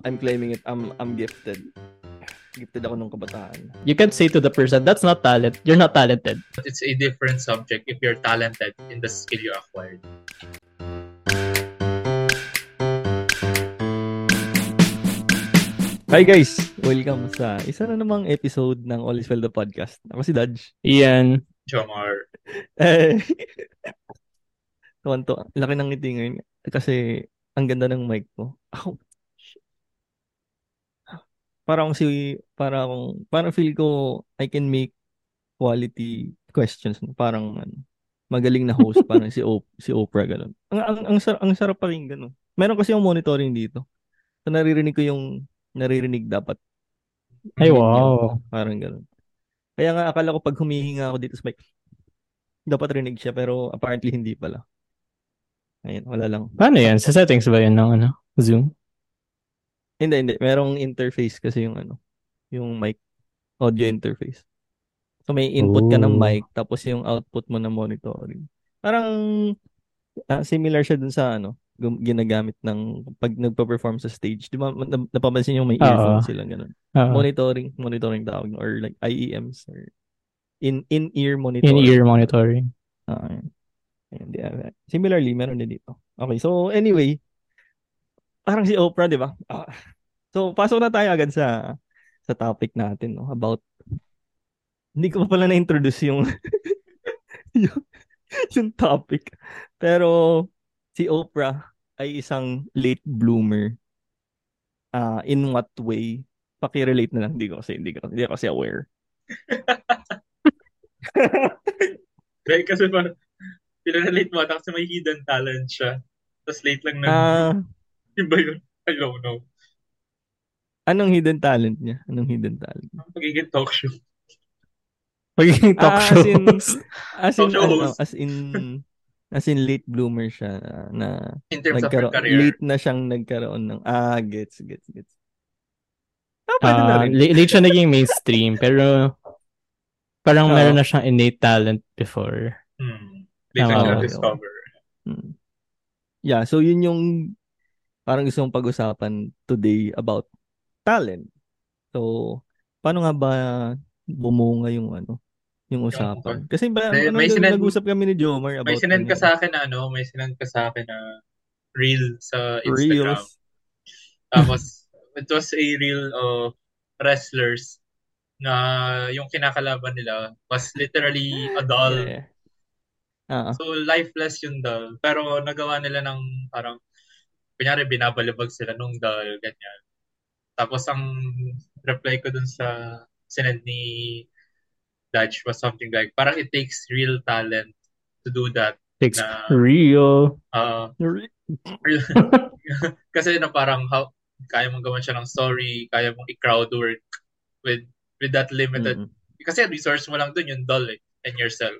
I'm claiming it. I'm I'm gifted. Gifted ako nung kabataan. You can say to the person, that's not talent. You're not talented. It's a different subject if you're talented in the skill you acquired. Hi guys! Welcome sa isa na namang episode ng All is Well the Podcast. Ako si Dodge. Ian. Jomar. Eh, Tuwan to. Laki ng ngiti ngayon. Kasi ang ganda ng mic ko. Ako. Parang si, parang, parang feel ko I can make quality questions. Parang ano, magaling na host. parang si, o, si Oprah. Ganun. Ang, ang, ang, sarap, ang sarap pa rin ganun. Meron kasi yung monitoring dito. So naririnig ko yung naririnig dapat. Ay, wow. Parang ganun. Kaya nga akala ko pag humihinga ako dito sa mic, dapat rinig siya pero apparently hindi pala. Ayun, wala lang. Paano yan? Sa settings ba yan ng ano? Zoom? Hindi, hindi. Merong interface kasi yung ano, yung mic, audio interface. So may input ka ng Oh. mic tapos yung output mo na monitoring. Parang ah, similar siya dun sa ano, ginagamit ng pag nagpa-perform sa stage. Di ba nap- napapansin yung may earphones sila ganun. Ah, Monitoring, monitoring tawag or like IEMs or in in-ear monitoring. in-ear monitoring. Ah, yun. Ayun, di, ah, Similarly, meron din dito. Okay, so anyway, parang si Oprah, di ba? Ah, so, pasok na tayo agad sa sa topic natin, no? About, hindi ko pa pala na-introduce yung, yung, yung topic. Pero, si Oprah ay isang late bloomer. Ah, in what way? Paki-relate na lang. Hindi ko kasi, hindi ko, hindi ako kasi aware. Dahil kasi parang, pinarelate mo ata kasi may hidden talent siya. Tapos late lang na, Ah, yun ba yun? I don't know. anong hidden talent niya? Anong hidden talent? Ang Pagiging talk show. Pagiging talk Ah, as show. in- As in, Talk show ano, as in, as in late bloomer siya na, na In terms of her nagkaroon, career. late na siyang nagkaroon ng, ah, gets, gets, gets. Ah, pwede na Ah, rin. late, late siya naging mainstream, pero parang Oo. meron na siyang innate talent before. Hmm. Late Tama lang siya discover. Hmm. Yeah, so yun yung parang gusto mong pag-usapan today about talent. So, paano nga ba bumunga yung ano, yung usapan? Kasi ba, May- ano, may sinend- nag-usap kami ni Jomar about May sinend ka sa akin na ano, may sinend ka sa akin na reel sa Instagram. Reels. Tapos, it was a reel of wrestlers na yung kinakalaban nila was literally a doll. Yeah. Ah, So, lifeless yung doll. Pero nagawa nila ng parang, kunyari, binabalibag sila nung doll, ganyan. Tapos, ang reply ko dun sa sinend ni Dutch was something like, parang it takes real talent to do that. Takes Na- real. Uh, re- real, kasi na parang how, kaya mong gawan siya ng story, kaya mong i-crowd work with with that limited Mm-mm. kasi resource mo lang dun yung doll eh, and yourself.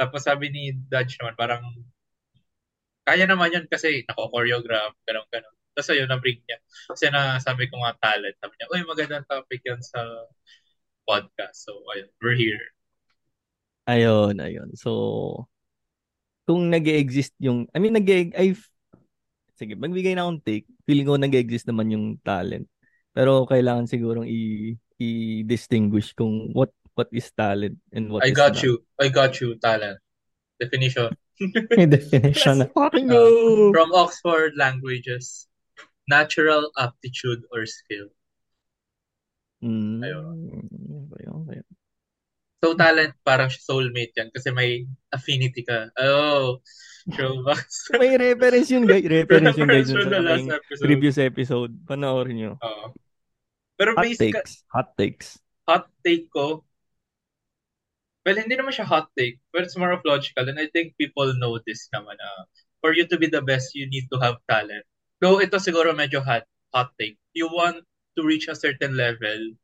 Tapos sabi ni Dodge naman, parang kaya naman yun kasi nako-choreograph, ganun ganun. Tapos ayun, na-bring niya. Kasi na sabi ko nga talent. Sabi niya, uy, magandang topic yan sa podcast. So, ayun, we're here. Ayun, ayun. So, kung nag exist yung, I mean, nag I, sige, magbigay na akong take. Feeling ko nag exist naman yung talent. Pero kailangan sigurong i, i-distinguish kung what what is talent and what I is got not. you. I got you, talent. Definition. May definition na. Fucking Uh! From Oxford Languages. Natural aptitude or skill. Mm, Ayun. ayun, ayun. So, talent, parang soulmate yan kasi may affinity ka. Oh, showbox. May reference yun, guys. Reference yun, guys. From sa last episode. previous episode. Panoorin nyo. Oo. Pero Hot basic, takes. Hot takes. hot take ko, well, hindi naman siya hot take, but it's more of logical. And I think people know this naman na for you to be the best, you need to have talent. Though ito siguro medyo hot, hot take. You want to reach a certain level,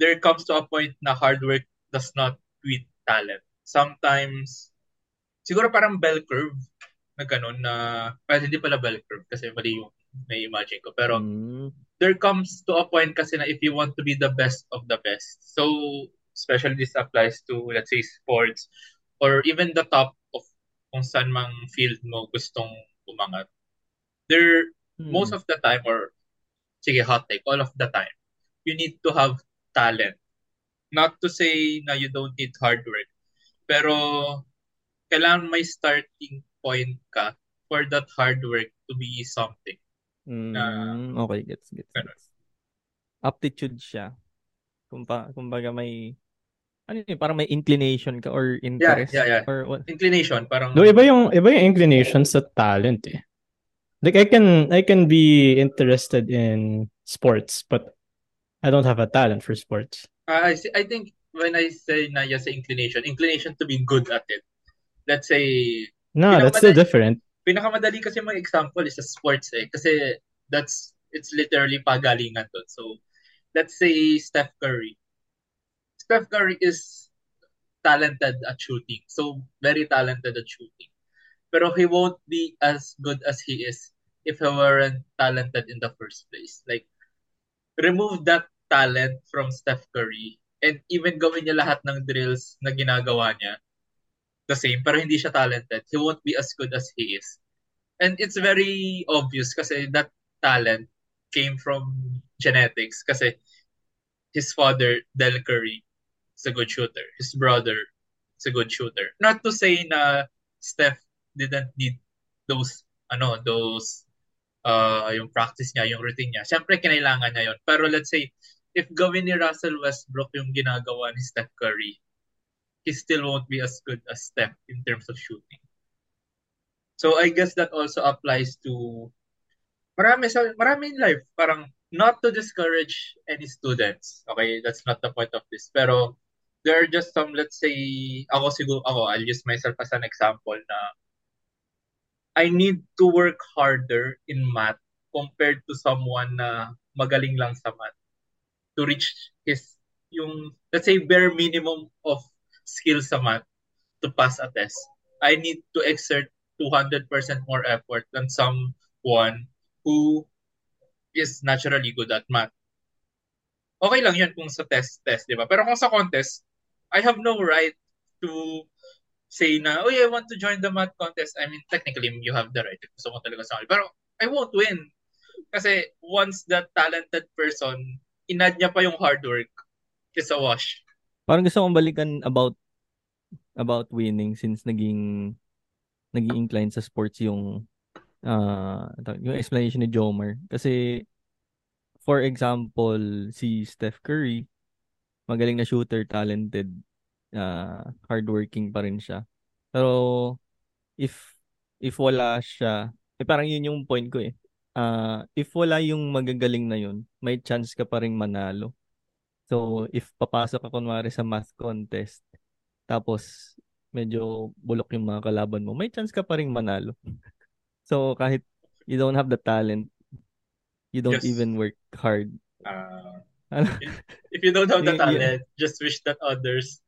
there comes to a point na hard work does not beat talent. Sometimes, siguro parang bell curve na ganun na, well, hindi pala bell curve kasi mali yung may imagine ko. Pero, Mm, there comes to a point kasi na if you want to be the best of the best. So, especially this applies to, let's say, sports or even the top of kung saan mang field mo gustong umangat. There, mm. most of the time or sige, hot take, all of the time, you need to have talent. Not to say na you don't need hard work, pero kailangan may starting point ka for that hard work to be something. Mm, Na- okay, gets, gets, gets. Aptitude siya. Kumpa, kumbaga may, ano yun, parang may inclination ka or interest. yeah, yeah. Or what? Inclination, parang No, iba yung iba yung inclination sa talent eh. Like I can I can be interested in sports, but I don't have a talent for sports. Uh, I, see- I think when I say na yes, inclination, inclination to be good at it. Let's say, No, that's still different. pinakamadali kasi mga example is sa sports eh. Kasi that's, it's literally pagalingan doon. So, let's say Steph Curry. Steph Curry is talented at shooting. So, very talented at shooting. Pero he won't be as good as he is if he weren't talented in the first place. Like, remove that talent from Steph Curry and even gawin niya lahat ng drills na ginagawa niya the same, pero hindi siya talented. He won't be as good as he is. And it's very obvious kasi that talent came from genetics kasi his father, Del Curry, is a good shooter. His brother is a good shooter. Not to say na Steph didn't need those, ano, those, uh, yung practice niya, yung routine niya. Siyempre, kinailangan niya yon Pero let's say, if gawin ni Russell Westbrook yung ginagawa ni Steph Curry, he still won't be as good as Steph in terms of shooting. So I guess that also applies to marami sa marami in life parang not to discourage any students. Okay, that's not the point of this. Pero there are just some let's say ako siguro ako I'll use myself as an example na I need to work harder in math compared to someone na magaling lang sa math to reach his yung let's say bare minimum of skill sa math to pass a test. I need to exert 200% more effort than someone who is naturally good at math. Okay lang yun kung sa test test, di ba? Pero kung sa contest, I have no right to say na, oh yeah, I want to join the math contest. I mean, technically, you have the right. Gusto mo talaga sa. Pero I won't win. Kasi once that talented person, inad niya pa yung hard work, it's a wash. Parang gusto kong balikan about about winning since naging naging inclined sa sports yung ah yung explanation ni Jomer kasi for example si Steph Curry magaling na shooter talented ah hardworking pa rin siya. Pero if if wala siya eh parang yun yung point ko eh. Ah if wala yung magagaling na yun may chance ka pa rin manalo. So if papasok ka kunwari sa math contest tapos medyo bulok yung mga kalaban mo, may chance ka pa rin manalo. So kahit you don't have the talent, you don't Yes. even work hard. Uh, Ano? if you don't have the talent, just wish that others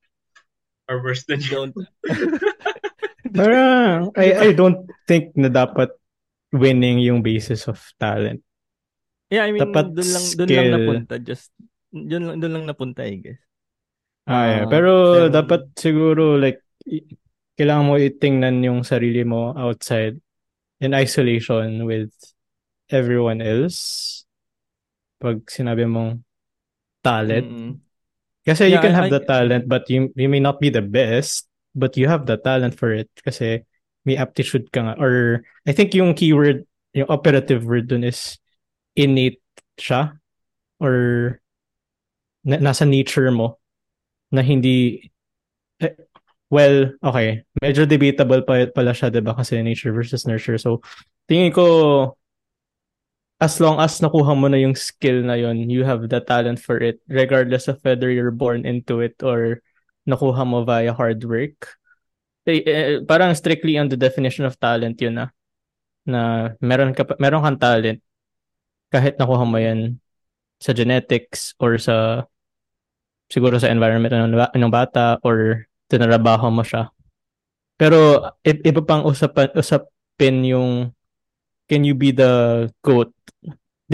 are worse than You don't Parang, I, I don't think na dapat winning yung basis of talent. Yeah, I mean, Dapat doon lang doon lang skill. napunta just doon lang doon lang napunta I guess. Ah, yeah. Ah, Pero pero- dapat siguro like kailangan mo itingnan yung sarili mo outside in isolation with everyone else. Pag sinabi mong talent. Mm-mm. Kasi you Yeah, can I- have I- the talent but you you may not be the best but you have the talent for it kasi may aptitude ka nga or I think yung keyword yung operative word dun is innate siya or na- nasa nature mo na hindi eh, well okay. Medyo debatable pa pala siya 'di ba kasi nature versus nurture. So tingin ko as long as nakuha mo na yung skill na yon you have the talent for it regardless of whether you're born into it or nakuha mo via hard work. Eh, eh, parang strictly on the definition of talent yun na na meron ka meron kang talent. Kahit nakuha mo yan sa genetics or sa siguro sa environment ng, ng bata or tinarabaho mo siya pero iba pang usapan usapin yung can you be the goat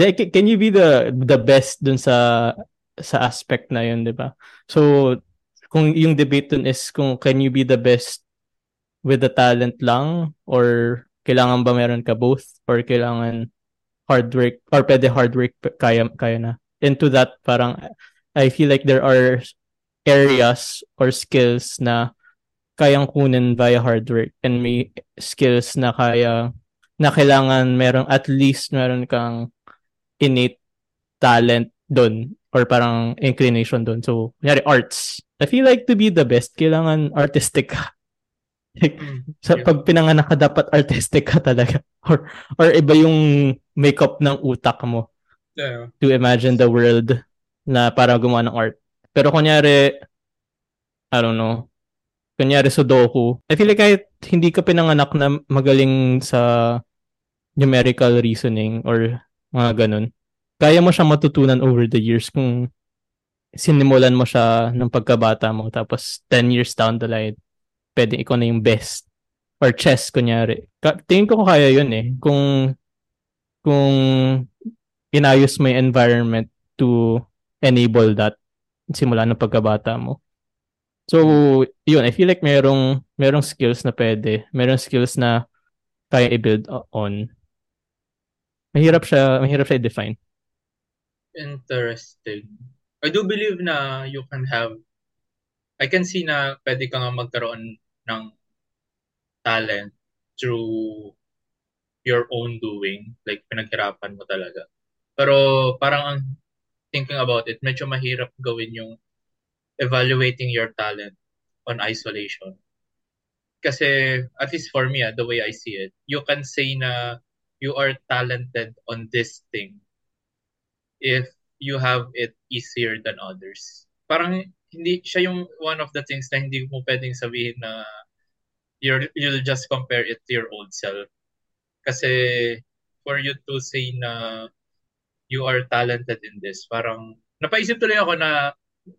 can you be the the best dun sa sa aspect na yun, 'di ba? So kung yung debate dun is kung can you be the best with the talent lang or kailangan ba meron ka both or kailangan hard work or pwede hard work kaya kaya na. Into that parang I feel like there are areas or skills na kayang kunin via hard work and may skills na kaya na kailangan meron at least meron kang innate talent doon or parang inclination doon. So, kunyari arts. I feel like to be the best, kailangan artistic ka. like, mm, sa pag pinanganak ka, dapat artistic ka talaga. Or, or iba yung makeup ng utak mo. Yeah. To imagine the world na para gumawa ng art. Pero kunyari, I don't know, kunyari Sudoku, I feel like kahit hindi ka pinanganak na magaling sa numerical reasoning or mga ganun, kaya mo siya matutunan over the years kung sinimulan mo siya ng pagkabata mo tapos 10 years down the line, pwede ikaw na yung best. Or chess, kunyari. Tingin ko kaya yun eh. Kung, kung inayos mo yung environment to enable that simula ng pagkabata mo. So, yun, I feel like merong, merong skills na pwede. Merong skills na kaya i-build on. Mahirap siya, mahirap siya i-define. Interesting. I do believe na you can have I can see na pwede ka nga magkaroon ng talent through your own doing. Like, pinaghirapan mo talaga. Pero parang ang thinking about it, medyo mahirap gawin yung evaluating your talent on isolation. Kasi, at least for me, ah, the way I see it, you can say na you are talented on this thing if you have it easier than others. Parang hindi siya yung one of the things na hindi mo pwedeng sabihin na you're, you'll just compare it to your old self. Kasi for you to say na you are talented in this, parang napaisip tuloy ako na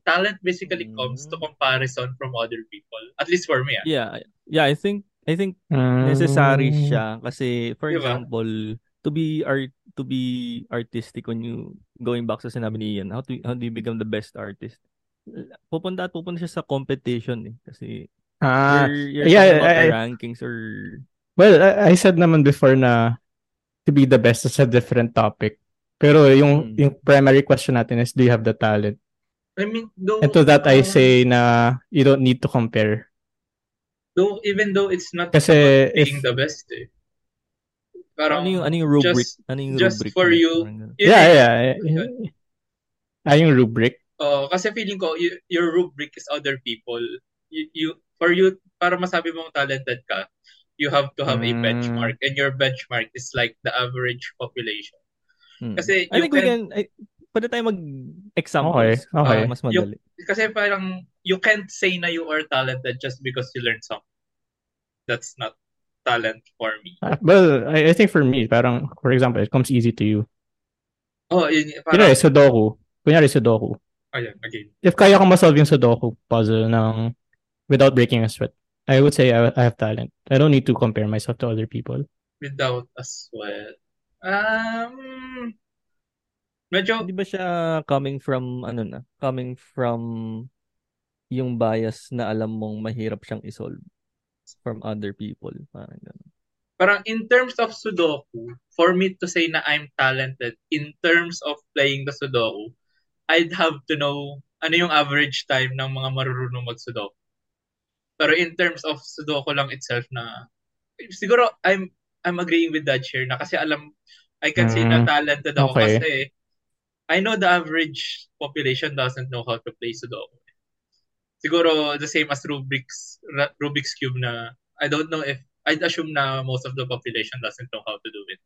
talent basically mm. comes to comparison from other people. At least for me. Ah. Yeah. Yeah, I think I think necessary siya kasi for diba? example, to be art to be artistic when you going back sa sinabi ni Ian, how to how do you become the best artist? Pupunta at pupunta siya sa competition eh kasi ah, you're, you're yeah, I, rankings or Well, I, I said naman before na to be the best is a different topic. Pero yung hmm. yung primary question natin is do you have the talent? I mean, though, And to that I say na you don't need to compare. Though even though it's not Kasi being if, the best eh. Parang, ano yung, ano yung rubric? Just, ano yung just rubric? for you. Yeah, yeah. yeah. Ah, yung rubric? Uh, kasi feeling ko, you, your rubric is other people. You, you, for you, para masabi mong talented ka, you have to have mm. a hmm. benchmark. And your benchmark is like the average population. Hmm. Kasi I think can, we can, I, pwede tayo mag-examples. Okay, okay. Uh, mas madali. You, kasi parang, you can't say na you are talented just because you learned something. That's not talent for me. Uh, well, I, I think for me, parang, for example, it comes easy to you. Oh, yun, parang... Kunyari, Sudoku. Kunyari, Sudoku. Ayan, again. If kaya ko masolve yung Sudoku puzzle ng without breaking a sweat, I would say I, I have talent. I don't need to compare myself to other people. Without a sweat? Um, medyo... Di ba siya coming from, ano na, coming from yung bias na alam mong mahirap siyang isolve? from other people. Parang ganun. Parang in terms of Sudoku, for me to say na I'm talented in terms of playing the Sudoku, I'd have to know ano yung average time ng mga marunong mag-Sudoku. Pero in terms of Sudoku lang itself na siguro I'm I'm agreeing with that share na kasi alam I can mm, say na mm, talented ako okay. kasi I know the average population doesn't know how to play Sudoku siguro the same as Rubik's Rubik's cube na I don't know if I'd assume na most of the population doesn't know how to do it.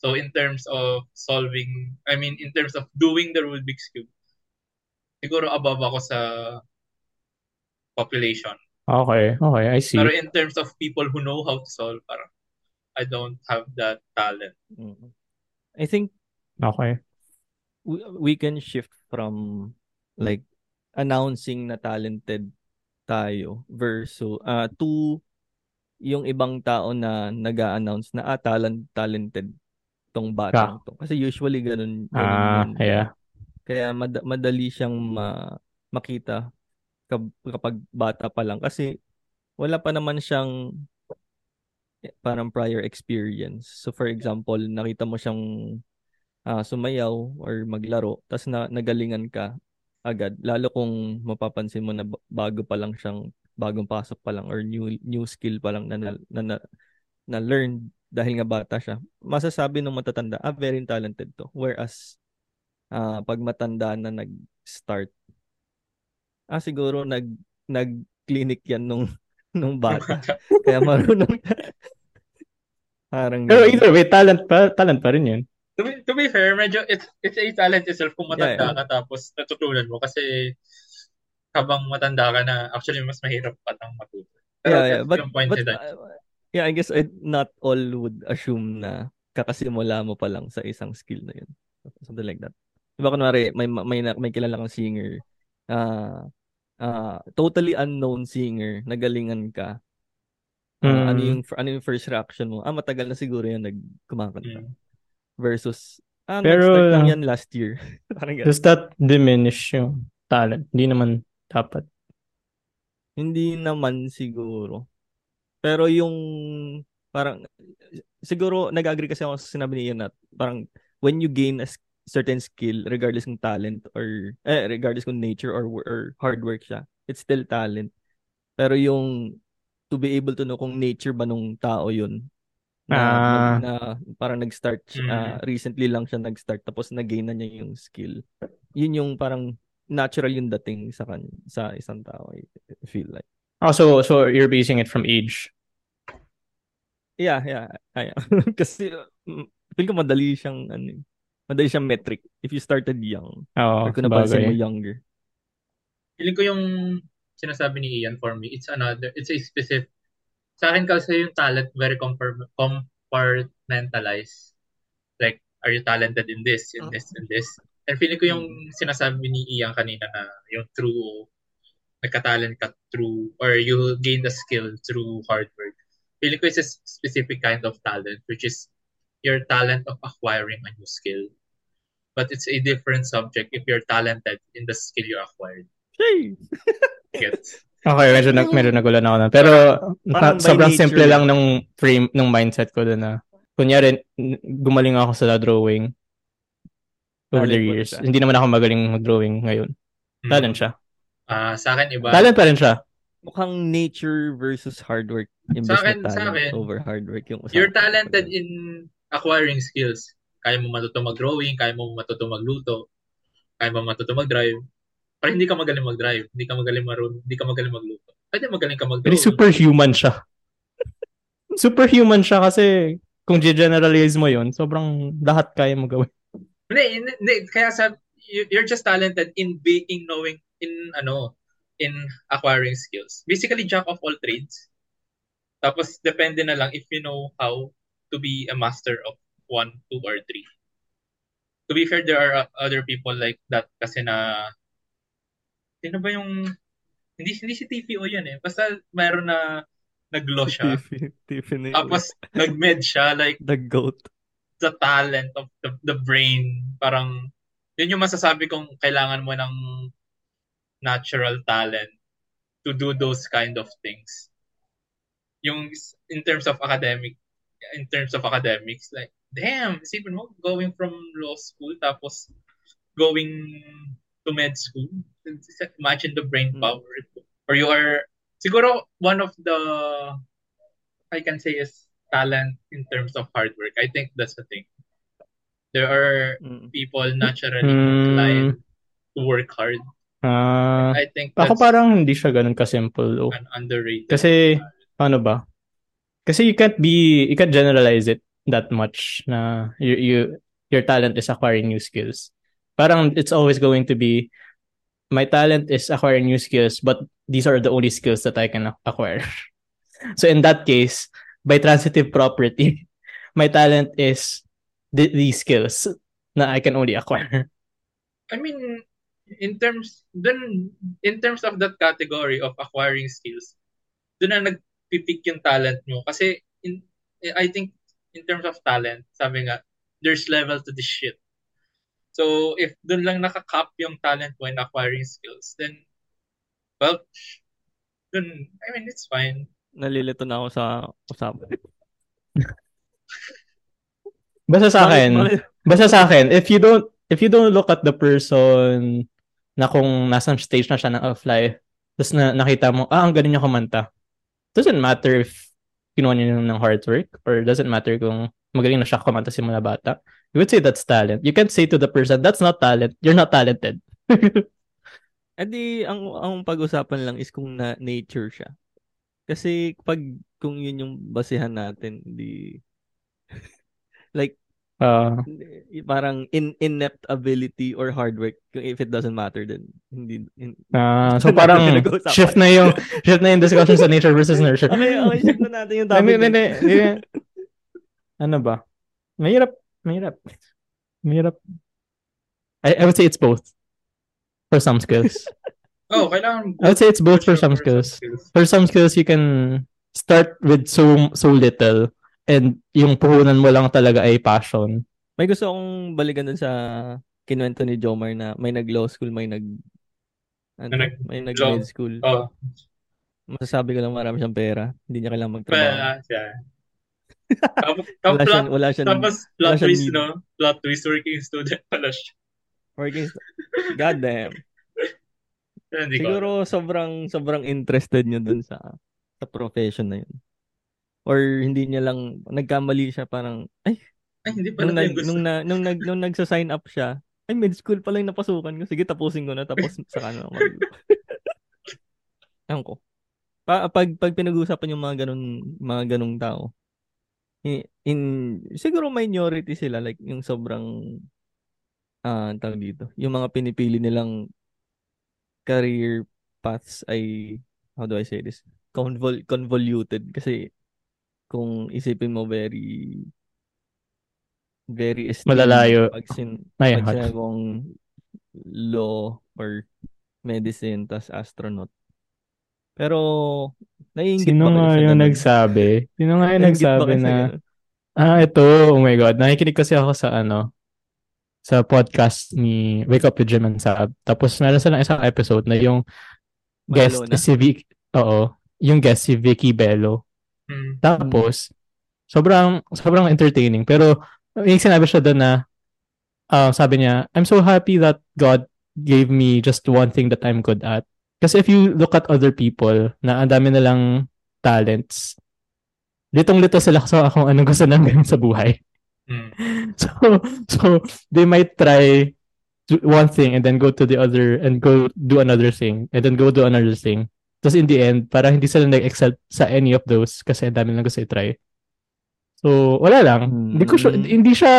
So in terms of solving, I mean in terms of doing the Rubik's cube, siguro above ako sa population. Okay, okay, I see. Pero in terms of people who know how to solve, parang I don't have that talent. Mm-hmm. I think okay. We, we can shift from like announcing na talented tayo versus uh, to yung ibang tao na nag-a-announce na ah, talent, talented tong bata yeah. to. Kasi usually ganun. ganun ah, uh, yeah. Kaya mad- madali siyang ma- makita kapag bata pa lang. Kasi wala pa naman siyang parang prior experience. So for example, nakita mo siyang uh, sumayaw or maglaro tapos na nagalingan ka agad. Lalo kung mapapansin mo na bago pa lang siyang bagong pasok pa lang or new new skill pa lang na na, na, na, na learn dahil nga bata siya. Masasabi ng matatanda ah very talented to. Whereas uh, pag matanda na nag-start ah siguro nag nag clinic yan nung nung bata kaya marunong Parang Pero either way, talent pa, talent pa rin yun. To be, to be fair, medyo it's, it's a talent itself kung matanda yeah, yeah. ka tapos natutunan mo kasi habang matanda ka na, actually mas mahirap pa tang matuto. Pero yeah, yeah. But, point but, uh, yeah, I guess I, not all would assume na kakasimula mo pa lang sa isang skill na yun. Something like that. Diba kunwari, may, may, may, may kilala kang singer, uh, uh, totally unknown singer, nagalingan ka, Uh, mm. ano yung ano yung first reaction mo? Ah, matagal na siguro yan nagkumakanta. Mm. Versus ah, Pero, lang yan last year. Parang does that diminish yung talent? Hindi naman dapat. Hindi naman siguro. Pero yung parang siguro nag-agree kasi ako sa sinabi ni Ian na parang when you gain a certain skill regardless ng talent or eh, regardless kung nature or or hard work siya, it's still talent. Pero yung to be able to know kung nature ba nung tao yun. Na, ah. na parang nag-start, uh, recently lang siya nag-start tapos nag-gain na niya yung skill. Yun yung parang natural yung dating sa kan sa isang tao, I feel like. Oh, so, so you're basing it from age? Yeah, yeah. yeah. Kasi mm, feel ko madali siyang ano, madali siyang metric if you started young. Oh, or kung napansin mo younger. Feeling ko yung sinasabi ni Ian for me, it's another, it's a specific, sa akin kasi yung talent very compartmentalized. Like, are you talented in this, in this, in this? And feeling ko yung sinasabi ni Ian kanina na yung true, nagka-talent ka through, or you gain the skill through hard work. Feeling ko it's a specific kind of talent, which is your talent of acquiring a new skill. But it's a different subject if you're talented in the skill you acquired. Hey! Gets. Okay, medyo, nag, medyo nagulan ako na. Pero parang sobrang simple lang nung frame, nung mindset ko doon na kunyari, gumaling ako sa drawing over the years. Hindi naman ako magaling mag-drawing ngayon. Hmm. Talent siya. Ah, uh, sa akin iba. Talent pa rin siya. Mukhang nature versus hard work. Sa akin, sa akin, over hard work yung. You're talented in acquiring skills. Kaya mo matuto mag-drawing, kaya mo matuto magluto, kaya mo matuto mag-drive Parang hindi ka magaling mag-drive, hindi ka magaling marun, hindi ka magaling magluto. Pwede magaling ka mag-drive. Pero superhuman siya. superhuman siya kasi kung generalize mo yon sobrang lahat kaya mo gawin. Hindi, hindi, kaya sa you're just talented in being knowing in ano in acquiring skills. Basically jack of all trades. Tapos depende na lang if you know how to be a master of one, two, or three. To be fair, there are other people like that kasi na Sino ba yung... Hindi, hindi si TPO yan eh. Basta mayroon na nag-law siya. Tiffany. Tapos nag-med siya. Like, the goat. The talent of the, the brain. Parang, yun yung masasabi kong kailangan mo ng natural talent to do those kind of things. Yung in terms of academic, in terms of academics, like, damn, isipin mo, going from law school, tapos going to med school, imagine the brain hmm. power. Or you are, siguro one of the, I can say is talent in terms of hard work. I think that's the thing. There are mm. people naturally mm. inclined to work hard. Uh, I think ako parang hindi siya ganun ka-simple. Oh. An underrated. Kasi, paano ba? Kasi you can't be, you can't generalize it that much na you, you your talent is acquiring new skills. Parang it's always going to be my talent is acquiring new skills, but these are the only skills that I can acquire. so in that case, by transitive property, my talent is th- these skills na I can only acquire. I mean, in terms then in terms of that category of acquiring skills, doon na nagpipick yung talent mo kasi in I think in terms of talent, sabi nga there's level to this shit. So, if doon lang nakakap yung talent in acquiring skills, then, well, dun, I mean, it's fine. Nalilito na ako sa usapan. Basta sa akin, Basta sa akin, if you don't if you don't look at the person na kung nasang stage na siya ng of life, tapos na, nakita mo, ah, ang galing niya kumanta. Doesn't matter if kinuha niya ng hard work or doesn't matter kung magaling na siya kumanta simula bata. You would say that's talent. You can't say to the person, that's not talent. You're not talented. Edi, ang, ang pag-usapan lang is kung na nature siya. Kasi pag kung yun yung basihan natin, di like Uh, parang in inept ability or hard work if it doesn't matter then hindi in, uh, so parang shift na yung shift na yung discussion sa nature versus nurture. Okay, okay, shift na natin yung topic. Hindi, hindi, hindi. ano ba? Mahirap, mahirap. Mahirap. I, I would say it's both for some skills. oh, kailangan I would say it's both for some skills. For some skills you can start with so so little and yung puhunan mo lang talaga ay passion. May gusto akong balikan dun sa kinuwento ni Jomar na may nag-law school, may nag ano, nag, may nag-med school. Oh. Masasabi ko lang marami siyang pera. Hindi niya kailangan magtrabaho. Pera siya. tapos, wala siya, wala siya, tapos plot twist, no? Plot twist, working student pala siya. Working God damn. Siguro sobrang sobrang interested niya dun sa sa profession na yun or hindi niya lang nagkamali siya parang ay ay hindi pa nung, nag, nung, na, nung, nag, nung nagsa-sign up siya ay med school pa lang napasukan ko. Sige tapusin ko na. Tapos sa ano mag Ewan ko. Pa, pag pag pinag-uusapan yung mga ganun mga ganung tao in, in siguro minority sila like yung sobrang ah uh, tawag dito? Yung mga pinipili nilang career paths ay how do I say this? Convol convoluted. Kasi kung isipin mo very very esteemed malalayo pag, sin, pag sinagong law or medicine tas astronaut pero naiingit Sino nga yung ganun? nagsabi? Sino nga yung nagsabi na ah ito oh my god nakikinig kasi ako sa ano sa podcast ni Wake Up with Jim and Sab. Tapos meron silang isang episode na yung guest na? si Vic, oo, yung guest si Vicky Bello. Mm. Tapos, sobrang, sobrang entertaining. Pero, yung sinabi siya doon na, uh, sabi niya, I'm so happy that God gave me just one thing that I'm good at. Kasi if you look at other people na ang dami nilang talents, litong-lito sila sa kung anong gusto nang gawin sa buhay. Mm. So, so they might try one thing and then go to the other and go do another thing and then go do another thing. Tapos in the end, para hindi sila nag-excel sa any of those kasi ang dami lang gusto i-try. So, wala lang. Mm. Hindi ko sure, hindi siya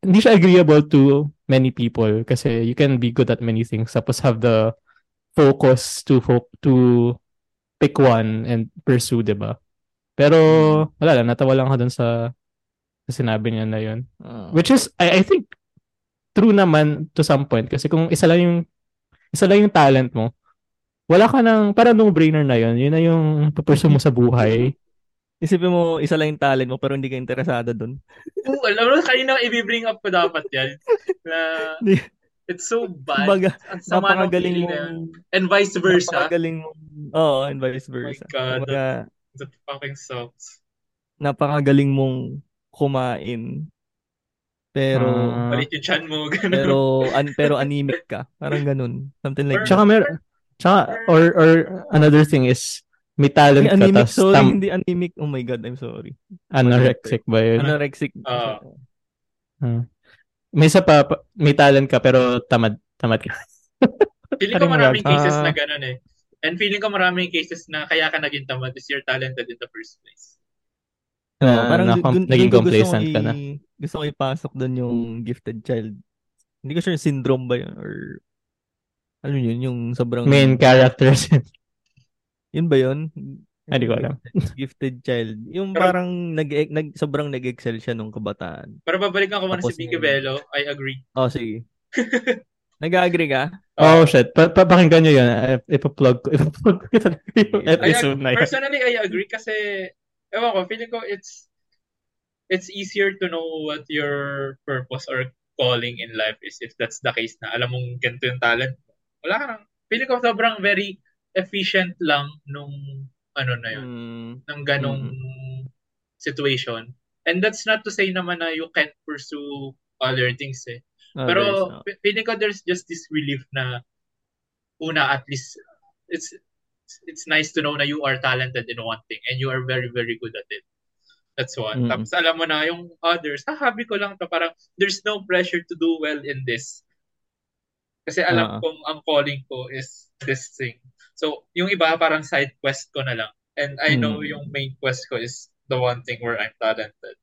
hindi siya agreeable to many people kasi you can be good at many things tapos have the focus to fo- to pick one and pursue, 'di ba? Pero hmm. wala lang, natawa lang ako dun sa, sa sinabi niya na 'yon. Uh. Which is I I think true naman to some point kasi kung isa lang yung isa lang yung talent mo, wala ka nang, para no-brainer na yun. Yun na yung pupursue mo sa buhay. Isipin mo, isa lang yung talent mo pero hindi ka interesado dun. Oo, alam mo, kanina i-bring up ko dapat yan. Na, it's so bad. Baga, napakagaling mo. And vice versa. Napakagaling mo. Oo, and vice versa. Oh my God, Baga, that, that fucking sucks. Napakagaling mong kumain. Pero uh, palit yung chan mo ganun. Pero an, pero anemic ka. Parang ganun. Something like Tsaka mer Tsaka, or, or another thing is, may talent Ay, anemic, ka. sorry, tam- hindi anemic. Oh my God, I'm sorry. Anorexic ba yun? Anorexic. Uh, hmm. May isa pa, may talent ka pero tamad, tamad ka. feeling ko maraming cases uh, na ganun eh. And feeling ko maraming cases na kaya ka naging tamad is you're talented in the first place. Uh, uh, parang na, gu- naging complacent ka na. Gusto ko ipasok doon yung gifted child. Hindi ko sure syndrome ba yun or ano yun? Yung sobrang... Main characters. yun ba yun? Hindi ko alam. Gifted child. Yung pero, parang nag, nag, sobrang nag-excel siya nung kabataan. Pero babalikan ko muna si Vicky Bello. I agree. Oh, sige. Nag-agree ka? Oh, shit. Pa pa pakinggan nyo yun. Ipa-plug ko. Ipa-plug ko yung episode na yun. Personally, I agree kasi ewan ko, feeling ko it's it's easier to know what your purpose or calling in life is if that's the case na alam mong ganito yung talent wala ka nang, feeling ko sobrang very efficient lang nung, ano na yun, mm. ng ganong mm. situation. And that's not to say naman na you can't pursue other things eh. Others, Pero fe- feeling ko there's just this relief na una at least it's it's nice to know na you are talented in one thing and you are very very good at it. That's one. Mm. Tapos alam mo na yung others, ah, happy ko lang to parang there's no pressure to do well in this. Kasi alam Ah. kong ang calling ko is this thing. So, yung iba parang side quest ko na lang. And I know Mm. yung main quest ko is the one thing where I'm talented.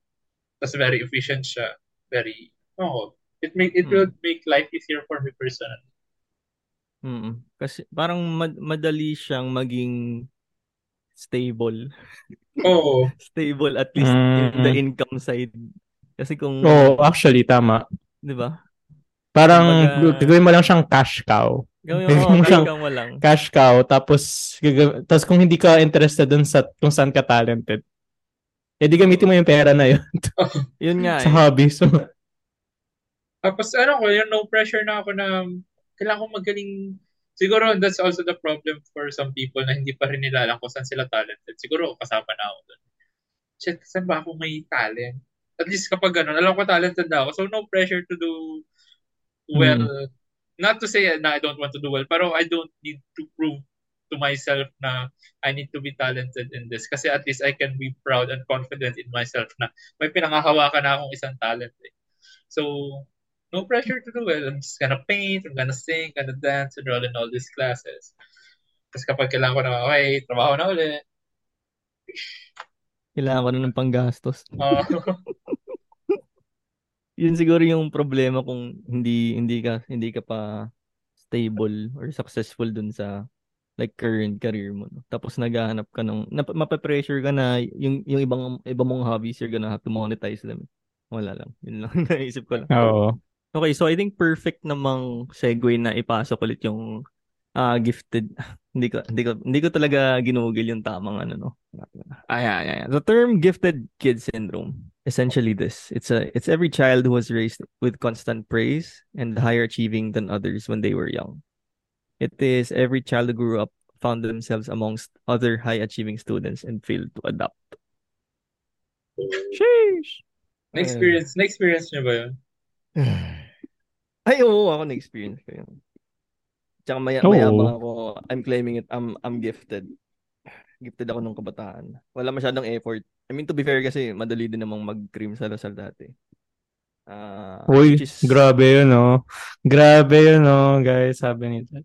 Tapos very efficient siya. Very, oh, it make it Mm. will make life easier for me personally. Mm. Kasi parang mad- madali siyang maging stable. Oo. Stable at least in the Mm. income side. Kasi kung, Oh, actually, tama. di ba? Parang Kumbaga- gagawin mo lang siyang cash cow. Gawin mo, mo siyang mo lang. cash cow, tapos, gaga- tapos kung hindi ka interested dun sa kung saan ka talented, eh di gamitin mo yung pera na yun Yun nga sa eh. hobby. So, Tapos ano ko, yung no pressure na ako na kailangan ko magaling. Siguro that's also the problem for some people na hindi pa rin nila alam kung saan sila talented. Siguro kasama na ako doon. Shit, saan ba ako may talent? At least kapag ganun, alam ko talented na ako. So no pressure to do well. Not to say na I don't want to do well, pero I don't need to prove to myself na I need to be talented in this. Kasi at least I can be proud and confident in myself na may pinangahawakan na akong isang talent eh. So, no pressure to do well. I'm just gonna paint, I'm gonna sing, gonna dance, enroll in all these classes. Tapos kapag kailangan ko na, okay, trabaho na ulit. Kailangan ko na ng panggastos. Uh, Yun siguro yung problema kung hindi hindi ka hindi ka pa stable or successful dun sa like current career mo. No? Tapos naghahanap ka ng nap- mape-pressure ka na yung yung ibang iba mong hobbies you're gonna have to monetize them. Wala lang. Yun lang naisip ko lang. oo. Okay, so I think perfect namang segue na ipasok ulit yung ah gifted. hindi ko hindi ko hindi ko talaga ginugol yung tamang ano no. Yeah, yeah, yeah. The term gifted kid syndrome essentially this. It's a it's every child who was raised with constant praise and higher achieving than others when they were young. It is every child who grew up found themselves amongst other high achieving students and failed to adapt. Sheesh. na-experience, na-experience niyo ba yun? Ay, oo, ako na-experience ko yun. Tsaka maya, Oo. mayabang ako, I'm claiming it, I'm, I'm gifted. Gifted ako nung kabataan. Wala masyadong effort. I mean, to be fair kasi, madali din namang mag-cream sa Lasal dati. Ah, Uy, is- grabe yun, oh. Grabe yun, oh, guys. Sabi ni Dad.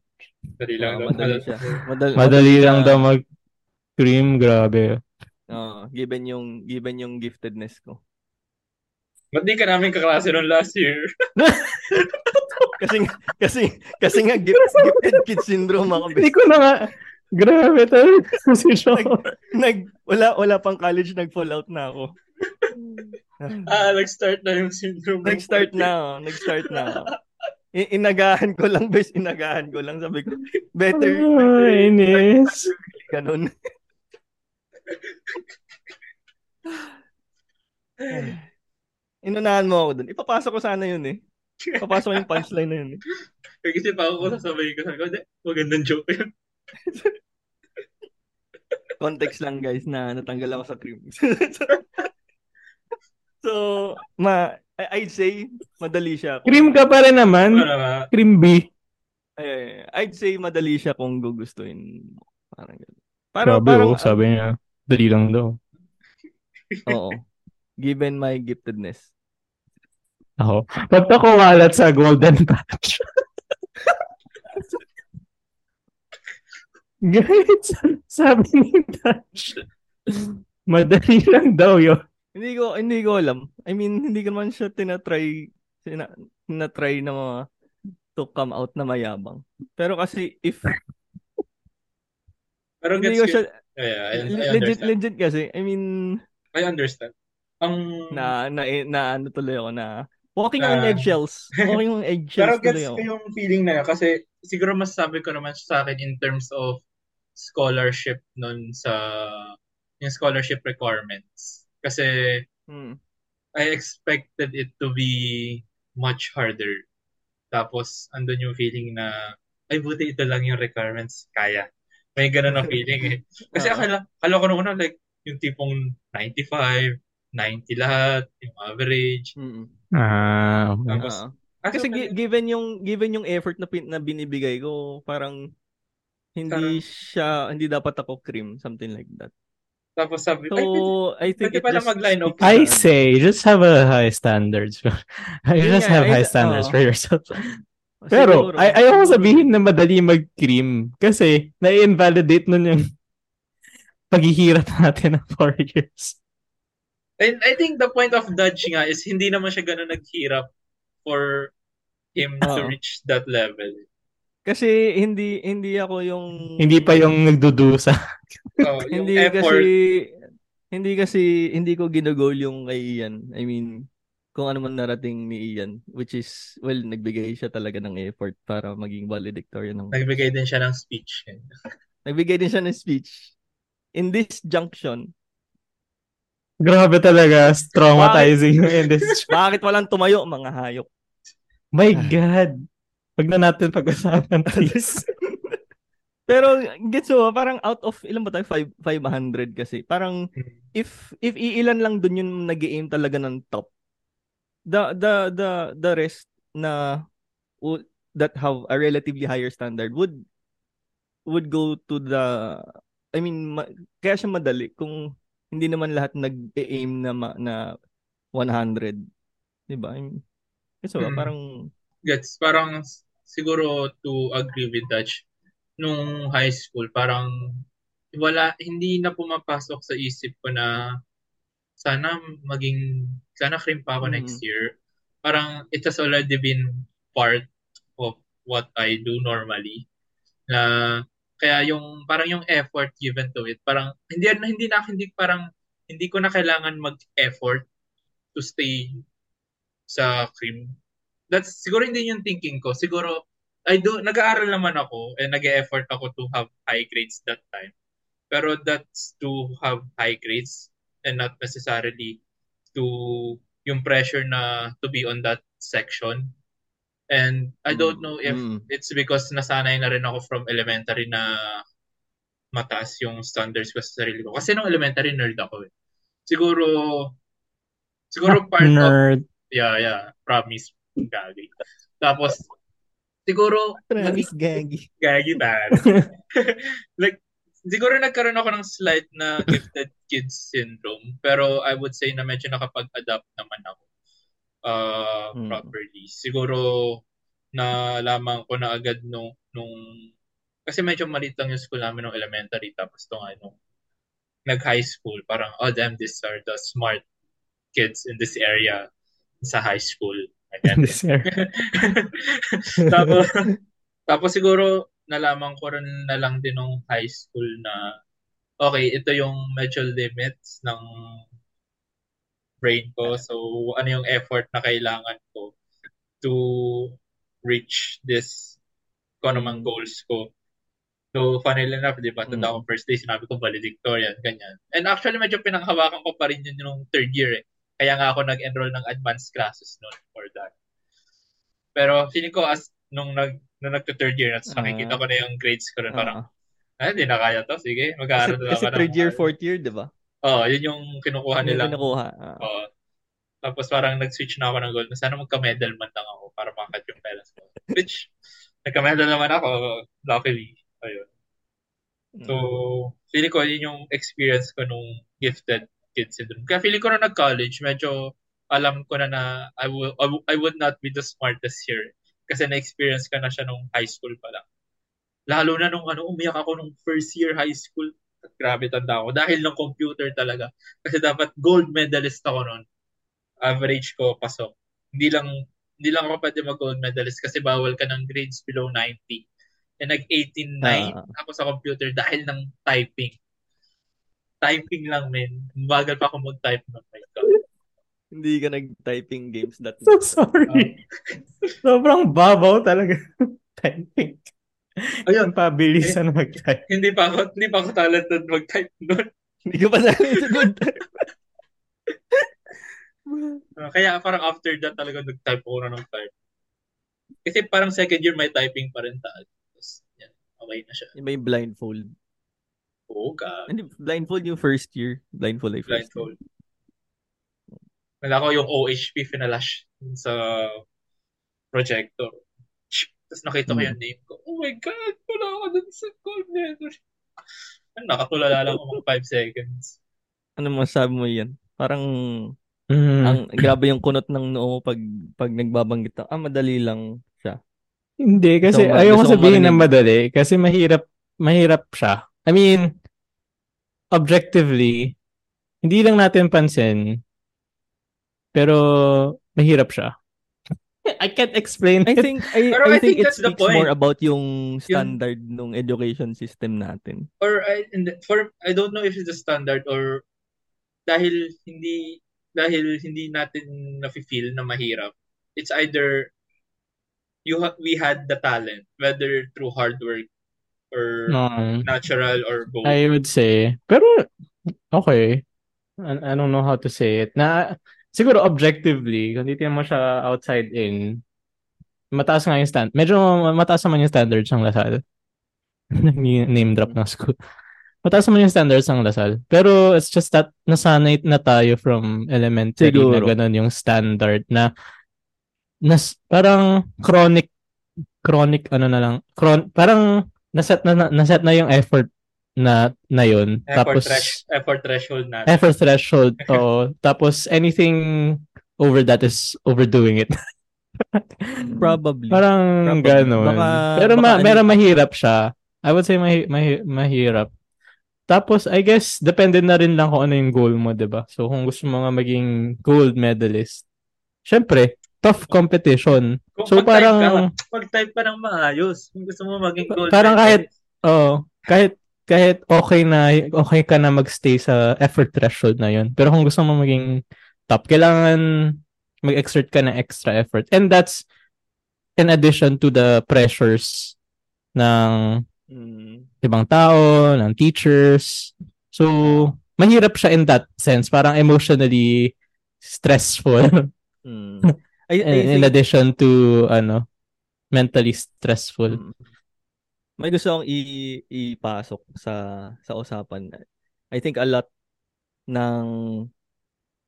Dali lang. ah, daw. madali siya. Madali, Madali lang daw mag-cream. Grabe. Oo, given yung, given yung giftedness ko. Ba't di ka namin kaklase nung last year? Kasi, kasi, kasi nga, gift, gifted kid syndrome ako. Hindi ko na nga. Grabe talaga si Sean. Nag, wala, wala pang college, nag-fall out na ako. ah, nag-start na yung syndrome. Nag-start na ako. Nag-start na ako. I- inagahan ko lang, bes. Inagahan ko lang. Sabi ko, better, better Ay, inis. ganun. Inunahan mo ako dun. Ipapasok ko sana yun eh. Papasok ko yung punchline na yun eh. Kasi pa ako sasabihin ko, sabi ko, "Hindi, magandang joke yun. Context lang guys na natanggal ako sa cream. so, ma I- I'd say madali siya. kung- Cream ka pa rin naman. Nga? Cream B. Ay. I'd say madali siya kung gugustuhin mo. Parang ganun. Parang, Grabe, parang, oh. Sabi niya, dali lang daw. oo. Given my giftedness. Ako. Ba't ako walat sa golden patch? Guys, sabi ni Touch, madali lang daw yun. Hindi ko hindi ko alam. I mean, hindi ko naman siya tinatry tina, tinatry na mga to come out na mayabang. Pero kasi if Pero hindi gets ko siya Yeah, I, I legit legit kasi I mean I understand. Ang na na, na ano tuloy ako na walking on Na- eggshells. Walking on Pero eggshells gets tuloy ko yung feeling na yun kasi siguro masasabi ko naman sa akin in terms of scholarship nun sa yung scholarship requirements. Kasi Hmm. I expected it to be much harder. Tapos andun yung feeling na ay buti ito lang yung requirements kaya. May ganun na feeling eh. Kasi Oo. akala, akala ko naman like yung tipong 95, 90 lahat, yung average. Mm. Ah, okay. Tapos, ah, Kasi gi- given yung given yung effort na pin, na binibigay ko, parang hindi siya hindi dapat ako cream, something like that. tapos sabi, So, ay, I think pwede pala just mag-line up. I say, just have a high standards. you Yun just have high standards oo. for yourself. Pero, Siguro, ay ayaw ko sabihin na madali mag-cream kasi na-invalidate nun yung paghihirap natin ng four years. And I think the point of Dodge nga is hindi naman siya ganun naghirap for him to Oo. reach that level. Kasi hindi hindi ako yung Hindi pa yung nagdudusa. So, yung hindi effort, kasi hindi kasi hindi ko ginagol yung kay Ian. I mean, kung ano man narating ni Ian, which is well nagbigay siya talaga ng effort para maging valedictorian ng nagbigay din siya ng speech. Nagbigay din siya ng speech. In this junction, Grabe talaga, traumatizing yung industry. bakit walang tumayo mga hayop? My God. Wag na natin pag-usapan, please. Pero gets mo, parang out of ilan ba tayo? Five- 500 kasi. Parang if if iilan lang dun yung nag-aim talaga ng top. The the the the rest na would, that have a relatively higher standard would would go to the I mean ma, kaya siya madali kung hindi naman lahat nag-aim na ma, na 100. 'Di ba? I mean, so, Mm. parang Gets, parang siguro to agree with Dutch, nung high school, parang wala, hindi na pumapasok sa isip ko na sana maging, sana cream pa ako Mm. next year. Parang it has already been part of what I do normally. Na kaya yung parang yung effort given to it, parang hindi hindi na hindi parang hindi ko na kailangan mag-effort to stay sa cream. That's siguro hindi yung thinking ko. Siguro I do nag-aaral naman ako and nag-effort ako to have high grades that time. Pero that's to have high grades and not necessarily to yung pressure na to be on that section. And I don't know if Mm. it's because nasanay na rin ako from elementary na mataas yung standards ko sa sarili ko. Kasi nung elementary nerd ako eh. Siguro siguro part of Nerd. Yeah, yeah. Promise. Gagi. Tapos, siguro, Travis Gaggy. gagi man. like, siguro nagkaroon ako ng slight na gifted kids syndrome. Pero I would say na medyo nakapag-adapt naman ako uh, Hmm. properly. Siguro, nalaman ko na agad nung, nung kasi medyo maliit lang yung school namin nung elementary tapos nung ano nag-high school parang oh damn these are the smart kids in this area sa high school. Tapos, tapos siguro nalaman ko rin na lang din nung high school na okay, ito yung medyo limits ng brain ko. So, ano yung effort na kailangan ko to reach this kung ano mang goals ko. So, funnily enough, di ba, tanda ko first day, sinabi ko valedictorian, ganyan. And actually, medyo pinanghawakan ko pa rin yun nung third year eh. Kaya nga ako nag-enroll ng advanced classes noon for that. Pero feeling ko as nung nag nung nagto-third year at Ah. nakikita ko na yung grades ko rin parang, Ah. ah, hindi na kaya to. Sige, kasi, mag-aaral na kasi ako. ng- third year, fourth year, di ba? Oo, yun yung kinukuha yung nilang. kinukuha? Ah. Oo. Tapos parang nag-switch na ako ng goal na sana magka-medal man lang ako para makat yung parents ko. Which, nagka-medal naman ako, luckily. Ayun. So, feeling ko yun yung experience ko nung gifted kid syndrome. Kaya feeling ko na nag-college, medyo alam ko na na I, will, I, would not be the smartest here. Kasi na-experience ka na siya nung high school pa lang. Lalo na nung ano, umiyak ako nung first year high school. Grabe tanda ako. Dahil ng computer talaga. Kasi dapat gold medalist ako noon. Average ko, pasok. Hindi lang hindi lang ako pwede mag-gold medalist kasi bawal ka ng grades below 90. And nag-18.9 Ah. ako sa computer dahil ng typing. Typing lang, men. Bagal pa ako mag-type nun. My God. Hindi ka nag-typing games that So sorry. Sobrang babaw talaga. Typing. Ayun. Ang pabilisan mag-type. Hindi pa ako, hindi pa ako talented mag-type nun. Hindi ko pa sa good. Uh, kaya parang after that talaga nag-type ako na ng type. Kasi parang second year may typing pa rin. Tapos, yan, okay na siya. Yung may blindfold. Oo, God. Hindi, blindfold yung first year. Blindfold ay first Blindfold. year. Wala ko yung OHP finalash sa projector. Tapos nakita ko Hmm. yung name ko. Oh my God! Wala ako dun sa gold medal. Nakatulala lang ako mga 5 seconds. Ano masabi mo yan? Parang Mm. ang grabe yung kunot ng noo mo pag pag nagbabanggit ka. Ah, madali lang siya. Hindi, kasi mo- ayaw ko sabihin na madali. Kasi mahirap, mahirap siya. I mean, objectively, hindi lang natin pansin, pero mahirap siya. I can't explain I it. think I, Pero I I think, think it that's the speaks more about yung standard nung education system natin. Or I, in the- for, I don't know if it's a standard or dahil hindi dahil hindi natin nafe-feel na mahirap. It's either you ha- we had the talent whether through hard work or No. natural or both. I would say. Pero, okay. I, I don't know how to say it. Na, siguro objectively, kung titignan mo siya outside in, mataas nga yung stand. Medyo mataas naman yung standards ng Lasal. Name drop ng school. Mataas naman yung standards ng Lasal. Pero it's just that nasanay na tayo from elementary Siguro. na ganun yung standard na nas, parang chronic chronic ano na lang chron, parang naset na, na naset na yung effort na na yun. Effort, tapos thresh- effort threshold natin. effort threshold oo. Tapos anything over that is overdoing it. Probably. parang Probably. gano'n Baka- pero baka ma, ano- pero mahirap siya. I would say mahi, mahi, mahirap. Tapos I guess depende na rin lang kung ano yung goal mo 'di ba? So kung gusto mo nga maging gold medalist. Syempre tough competition Kung so parang ka, mag-type ka ng maayos. Kung gusto mo maging gold parang kahit-. Oo. kahit kahit okay na okay ka na magstay sa effort threshold na yun. Pero kung gusto mo maging top, kailangan mag-exert ka ng extra effort. And that's in addition to the pressures ng Mm. ibang tao, ng teachers. So, mahirap siya in that sense. Parang emotionally stressful. Mm. I, I in, in think- addition to, ano, mentally stressful. Mm. May gusto akong i- ipasok sa sa usapan. I think a lot ng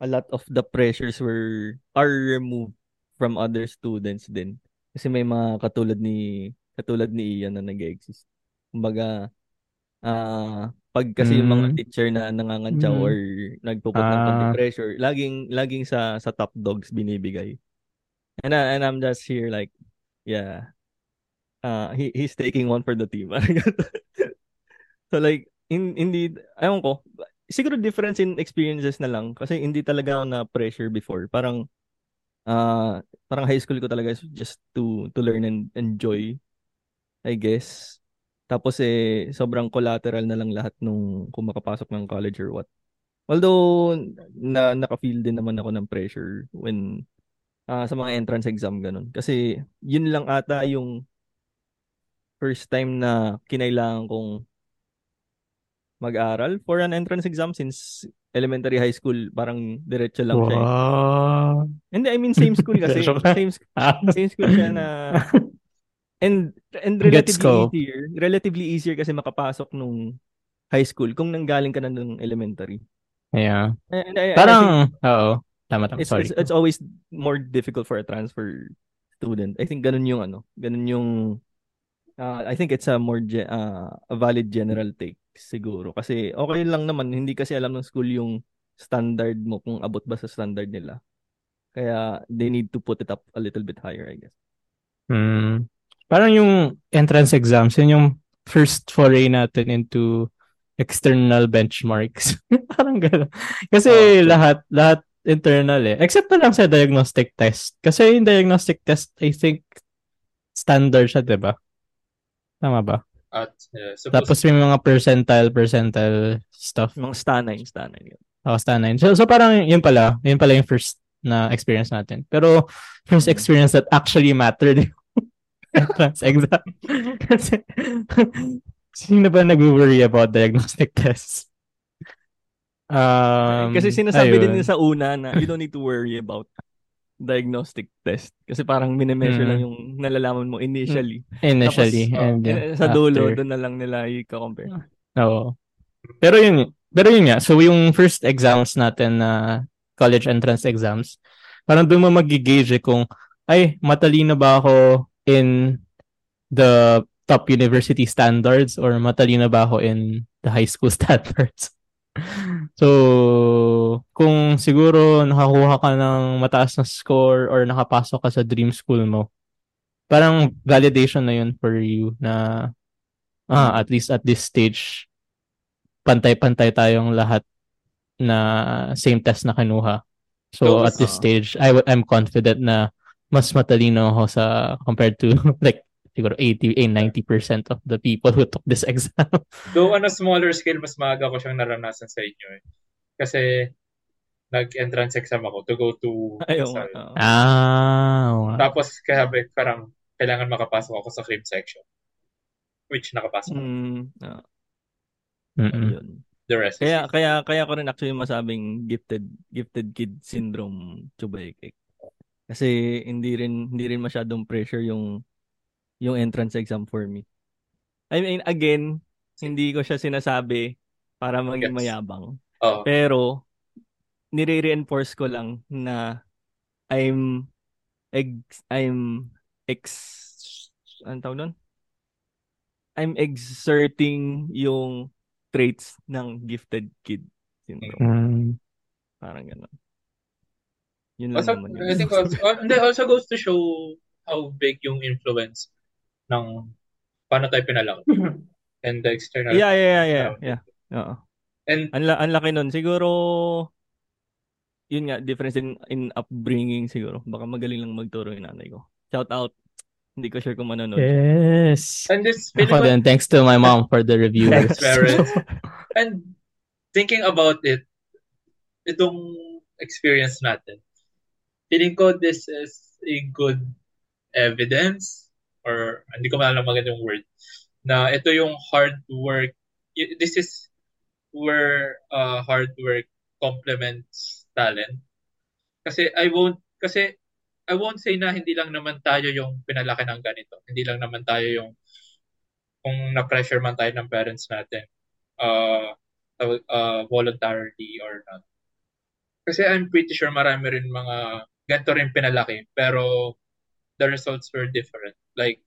a lot of the pressures were are removed from other students din. Kasi may mga katulad ni katulad ni Ian na nag-exist. Kumbaga ah pag kasi yung mga Mm. teacher na nangangantsaw Mm. or nagpuput ng konting pressure, laging laging sa sa top dogs binibigay. And I, and I'm just here like yeah. Uh, he he's taking one for the team. so like in hindi ayun ko siguro difference in experiences na lang kasi hindi talaga ako na pressure before. Parang ah parang high school ko talaga is just to to learn and enjoy I guess. Tapos eh sobrang collateral na lang lahat nung kung makapasok ng college or what. Although na naka-feel din naman ako ng pressure when ah, sa mga entrance exam ganun. Kasi yun lang ata yung first time na kinailangan kong mag-aral for an entrance exam since elementary high school parang diretso lang siya. eh. Wow. Hindi, I mean same school kasi. Same, same school siya na and and relatively easier. Relatively easier kasi makapasok nung high school kung nanggaling ka na nung elementary. Yeah. And think Parang, oo. Tama, tama. it's, Sorry. it's, it's always more difficult for a transfer student. I think ganun yung ano, ganun yung uh, I think it's a more ge- uh, a valid general take siguro kasi okay lang naman hindi kasi alam ng school yung standard mo kung abot ba sa standard nila. Kaya they need to put it up a little bit higher, I guess. Hmm. Parang yung entrance exams, yun yung first foray natin into external benchmarks. Parang gano'n. Kasi Oo, true. lahat, lahat internal eh. Except na lang sa diagnostic test. Kasi yung diagnostic test, I think, standard siya, di ba? Tama ba? At, uh, Tapos may mga percentile, percentile stuff. Mga stanine, stanine. yun. Oh, stanine. So, so parang yun pala. Yun pala yung first na experience natin. Pero first Mm. experience that actually mattered entrance exam. Kasi sino ba nag-worry about diagnostic tests? Um, Kasi sinasabi din ayun. nila sa una na you don't need to worry about diagnostic test. Kasi parang minemeasure Mm. lang yung nalalaman mo initially. Initially. Tapos, and oh, yeah, eh, sa dulo, after. doon na lang nila i-compare. Oo. Pero yun, pero yun nga. So yung first exams natin na college entrance exams, parang doon mo magigage eh kung, ay, matalino ba ako in the top university standards or matalino ba ako in the high school standards? So, kung siguro nakakuha ka ng mataas na score or nakapasok ka sa dream school mo, parang validation na yun for you na ah, at least at this stage, pantay-pantay tayong lahat na same test na kinuha. So, at this stage, I w- I'm confident na mas matalino ako sa compared to like siguro 80 eh, 90% of the people who took this exam. Though on a smaller scale, mas maaga ko siyang naranasan sa inyo eh. Kasi nag-entrance exam ako to go to Ayaw ah, nga. Tapos kaya parang kailangan makapasok ako sa cream section. Which nakapasok ako. Mm, ah, Mm-mm. The rest is Kaya kaya kaya ko rin actually masabing gifted gifted kid syndrome Chubekek. Kasi hindi rin hindi rin masyadong pressure yung yung entrance exam for me. I mean again, hindi ko siya sinasabi para maging mayabang. Oh, Pero nire-reinforce ko lang na I'm ex I'm ex ano tawag nun? I'm exerting yung traits ng gifted kid syndrome. Mm. Parang gano'n. Yun lang also, naman I yun. think also, hindi, also goes to show how big yung influence ng paano tayo pinalaki and the external. Yeah, yeah, yeah, yeah. yeah. Oo. And Ang, la- ang laki nun. Siguro, yun nga, difference in, in upbringing siguro. Baka magaling lang magturo yung nanay ko. Shout out. Hindi ko sure kung manonood. Yes. and this Ako ko- din, thanks to my mom for the review. Thanks, parents. And thinking about it, itong experience natin, feeling ko this is a good evidence or hindi ko maalam magandang word na ito yung hard work. This is where uh, hard work complements talent. Kasi I won't kasi I won't say na hindi lang naman tayo yung pinalaki ng ganito. Hindi lang naman tayo yung kung na-pressure man tayo ng parents natin uh, uh, voluntarily or not. Kasi I'm pretty sure marami rin mga ganito rin pinalaki pero the results were different. Like,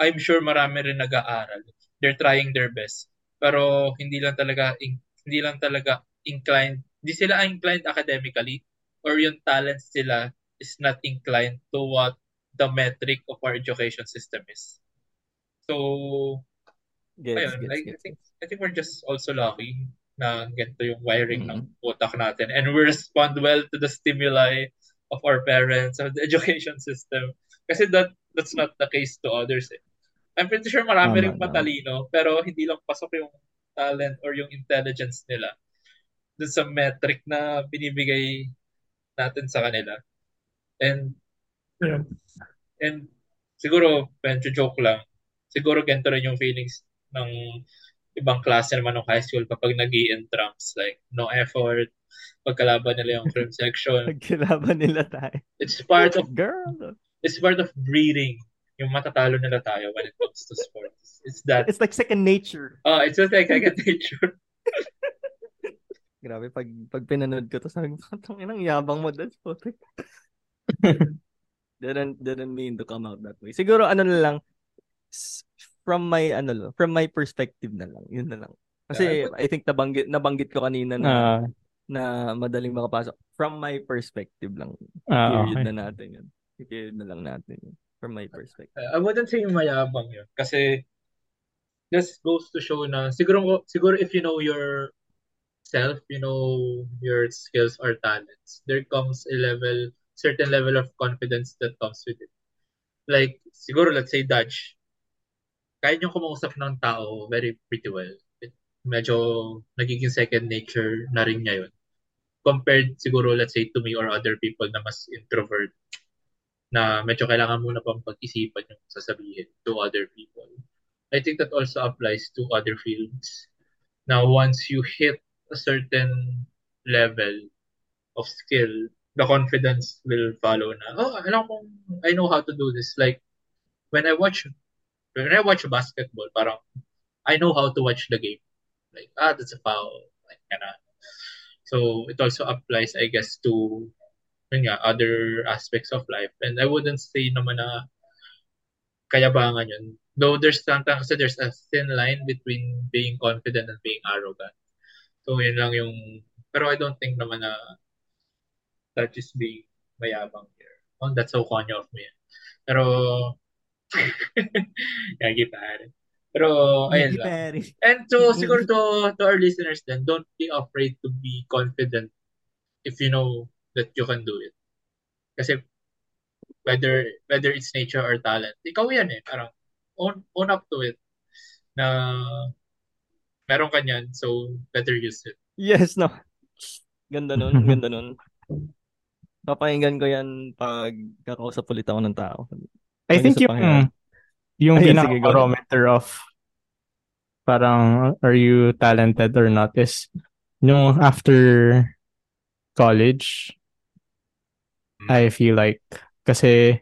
I'm sure marami rin nag-aaral. They're trying their best. Pero hindi lang talaga in- hindi lang talaga inclined, hindi sila inclined academically or yung talent sila is not inclined to what the metric of our education system is. So, Gets, ayun, gets, I, I gets. think I think we're just also lucky na ganito yung wiring ng Mm. utak natin and we respond well to the stimuli of our parents of the education system kasi that that's not the case to others eh. I'm pretty sure marami Tama, ring tama. matalino pero hindi lang pasok yung talent or yung intelligence nila dun sa metric na binibigay natin sa kanila. And and siguro medyo joke lang. Siguro ganito rin yung feelings ng ibang klase naman ng high school kapag nag entrance like no effort pagkalaban nila yung film section Nagkilaban nila tayo. it's part of Girl. It's part of breeding yung matatalo nila tayo when it comes to sports it's that It's like second nature. oh it's just like second nature Grabe, pag, pag pinanood ko to, sabi ko, "Tang inang yabang mo dad. putik." didn't, didn't mean to come out that way. Siguro, ano na lang, s- from my, ano lang, from my perspective na lang, yun na lang. Kasi, I think nabanggit, nabanggit ko kanina na, Ah, na madaling makapasok. From my perspective lang. ah, Period okay. na natin yun. Period na lang natin yun. From my perspective. I wouldn't say mayabang yun kasi this goes to show na siguro siguro if you know your self you know your skills or talents there comes a level certain level of confidence that comes with it like siguro let's say Dutch kaya niyong kumausap ng tao very pretty well medyo nagiging second nature na rin niya yun compared siguro let's say to me or other people na mas introvert na medyo kailangan muna pang pag-isipan yung sasabihin to other people. I think that also applies to other fields. Now, once you hit a certain level of skill, the confidence will follow na, oh, alam kong, I know how to do this. Like, when I watch, when I watch basketball, parang, I know how to watch the game. Like, ah, that's a foul. Like, ganun. So it also applies, I guess, to yun nga, other aspects of life. And I wouldn't say naman na kayabangan yun. Though there's sometimes there's a thin line between being confident and being arrogant. So yun lang yung pero I don't think naman na that is being mayabang here. Oh, that's so konyo of me. Pero Yagi pare. Pero ayun lang. And so siguro to, to our listeners then, don't be afraid to be confident if you know that you can do it. Kasi whether whether it's nature or talent, ikaw yan eh. Parang own, own up to it na meron ka niyan, so better use it. Yes, no. Ganda nun, ganda nun. Papakinggan ko yan pag kakausap ulit ako ng tao. I think yung, yung pinaka-barometer of parang are you talented or not is yung after college, I feel like kasi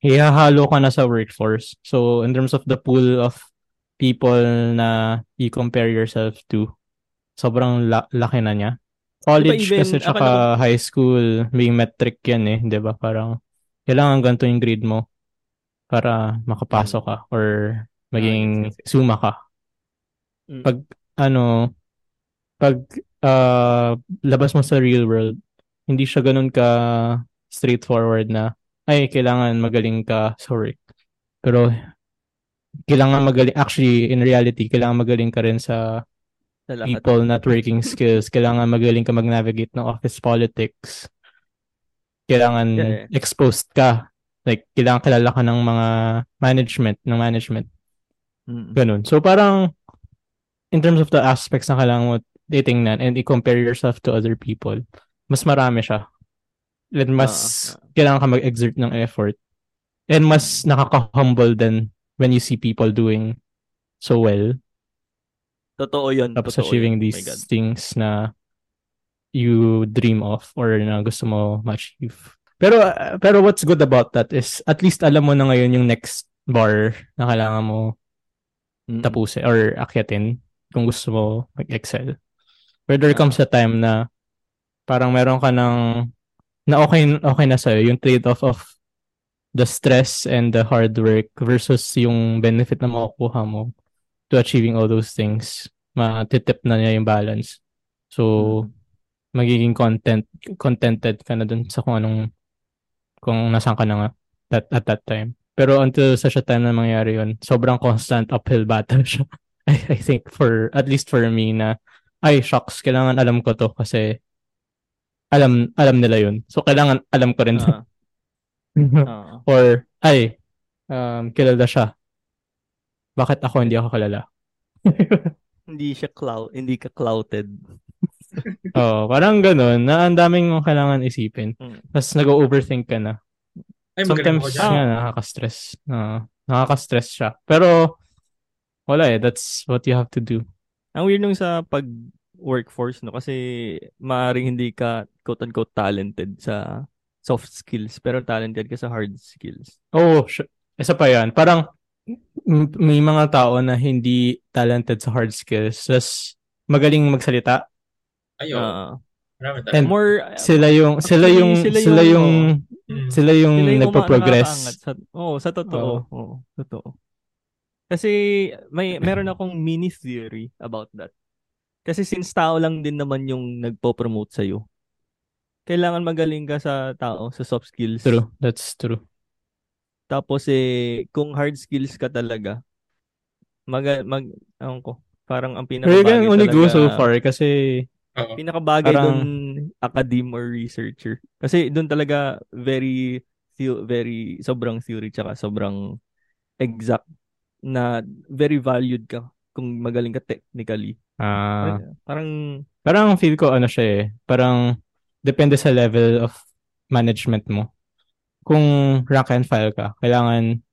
ihahalo ka na sa workforce. So in terms of the pool of people na you compare yourself to, sobrang la- laki na niya. College diba even, kasi tsaka high school, may metric yan eh, 'di ba? Parang kailangan ganito yung grade mo para makapasok ka or maging suma ka. Mm. Pag ano pag uh, labas mo sa real world, hindi siya ganun ka straightforward na ay kailangan magaling ka work. Pero kailangan magaling actually in reality kailangan magaling ka rin sa people networking skills. Kailangan magaling ka mag-navigate ng office politics. Kailangan yeah. exposed ka. Like, kailangan kilala ka ng mga management, ng management. Ganun. So, parang, in terms of the aspects na kailangan mo titingnan and i-compare yourself to other people, mas marami siya. And mas uh, kailangan ka mag-exert ng effort. And mas nakaka-humble din when you see people doing so well. Totoo yun. Tapos Totoo achieving yun. these things na you dream of or na gusto mo ma-achieve. Pero, pero what's good about that is at least alam mo na ngayon yung next bar na kailangan mo mm-hmm. tapusin or akyatin kung gusto mo mag-excel. But there comes a time na parang meron ka ng na okay okay na sa'yo yung trade-off of the stress and the hard work versus yung benefit na makukuha mo to achieving all those things. Matitip na niya yung balance. So, magiging content contented ka na dun sa kung anong kung nasan ka na nga that, at that time. Pero until sa siya time na mangyari yun, sobrang constant uphill battle siya. I, I think for, at least for me na ay, shocks, kailangan alam ko to kasi alam alam nila yun. So, kailangan alam ko rin. Uh, uh, Or, ay, um, kilala siya. Bakit ako hindi ako kilala? hindi siya cloud, hindi ka clouted. oh, parang ganun, na ang daming kailangan isipin. Mm. Tapos nag-overthink ka na. Ay, Sometimes nga, nakaka-stress. Uh, nakaka-stress siya. Pero, wala eh. That's what you have to do. Ang weird nung sa pag workforce no kasi maaring hindi ka quote unquote talented sa soft skills pero talented ka sa hard skills. Oh, sh- isa pa 'yan. Parang may mga tao na hindi talented sa hard skills, just magaling magsalita. Ayo. Uh, and more sila yung sila yung sila yung sila yung, sila yung, sila yung nagpo-progress. Sa, oh, sa totoo. Oh. oh, totoo. Kasi may meron akong mini theory about that. Kasi since tao lang din naman yung nagpo-promote sa iyo. Kailangan magaling ka sa tao, sa soft skills. True, that's true. Tapos eh kung hard skills ka talaga, mag mag ano ko, parang ang pinakabagay talaga. only go so far kasi uh, pinakabagay parang... doon academe or researcher. Kasi doon talaga very very sobrang theory tsaka sobrang exact na very valued ka kung magaling ka technically. Ah. Uh, parang parang feel ko ano siya eh. Parang depende sa level of management mo. Kung rank and file ka, kailangan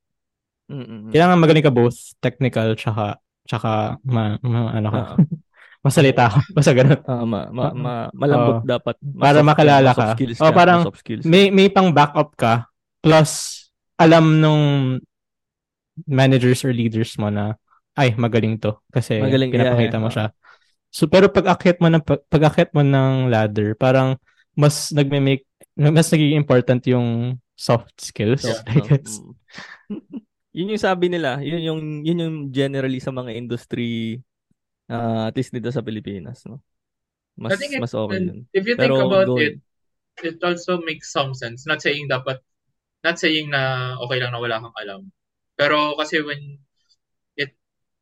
Mm-mm. kailangan magaling ka both technical tsaka tsaka ma, ma ano ka. Uh, masalita ka. Basta ganun. Uh, ma, ma, ma, malambot uh, dapat. Para makilala ka. Skills ka. O parang skills. may may pang backup ka plus alam nung managers or leaders mo na ay magaling to kasi magaling, pinapakita yeah, yeah. mo siya. So pero pag akyat mo ng pag akyat mo ng ladder, parang mas nagme-make mas nagiging important yung soft skills, So, I guess. mm. yun yung sabi nila, yun yung yun yung generally sa mga industry uh, at least dito sa Pilipinas, no. Mas I think it, mas okay yun. if you think Pero about it, it also makes some sense. Not saying dapat, not saying na okay lang na wala kang alam. Pero kasi when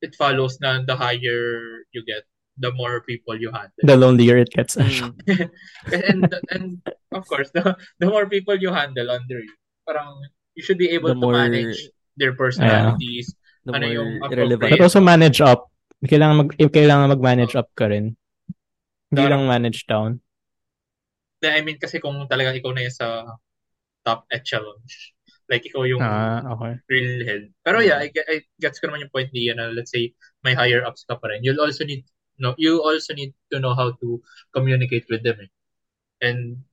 it follows na the higher you get, the more people you handle. The lonelier it gets. mm, and and of course, the, the more people you handle under you, parang you should be able The to more- manage their personalities. the Ano more yung irrelevant. But also manage up. Kailangan mag kailangan mag-manage up ka rin. Hindi Parang- lang manage down. I mean, kasi kung talagang ikaw na yung sa top echelon, like ikaw yung Ah, okay. real head. Pero yeah, I, get- I gets ko naman yung point ni na let's say may higher ups ka pa rin. You'll also need no, you also need to know how to communicate with them. Eh. And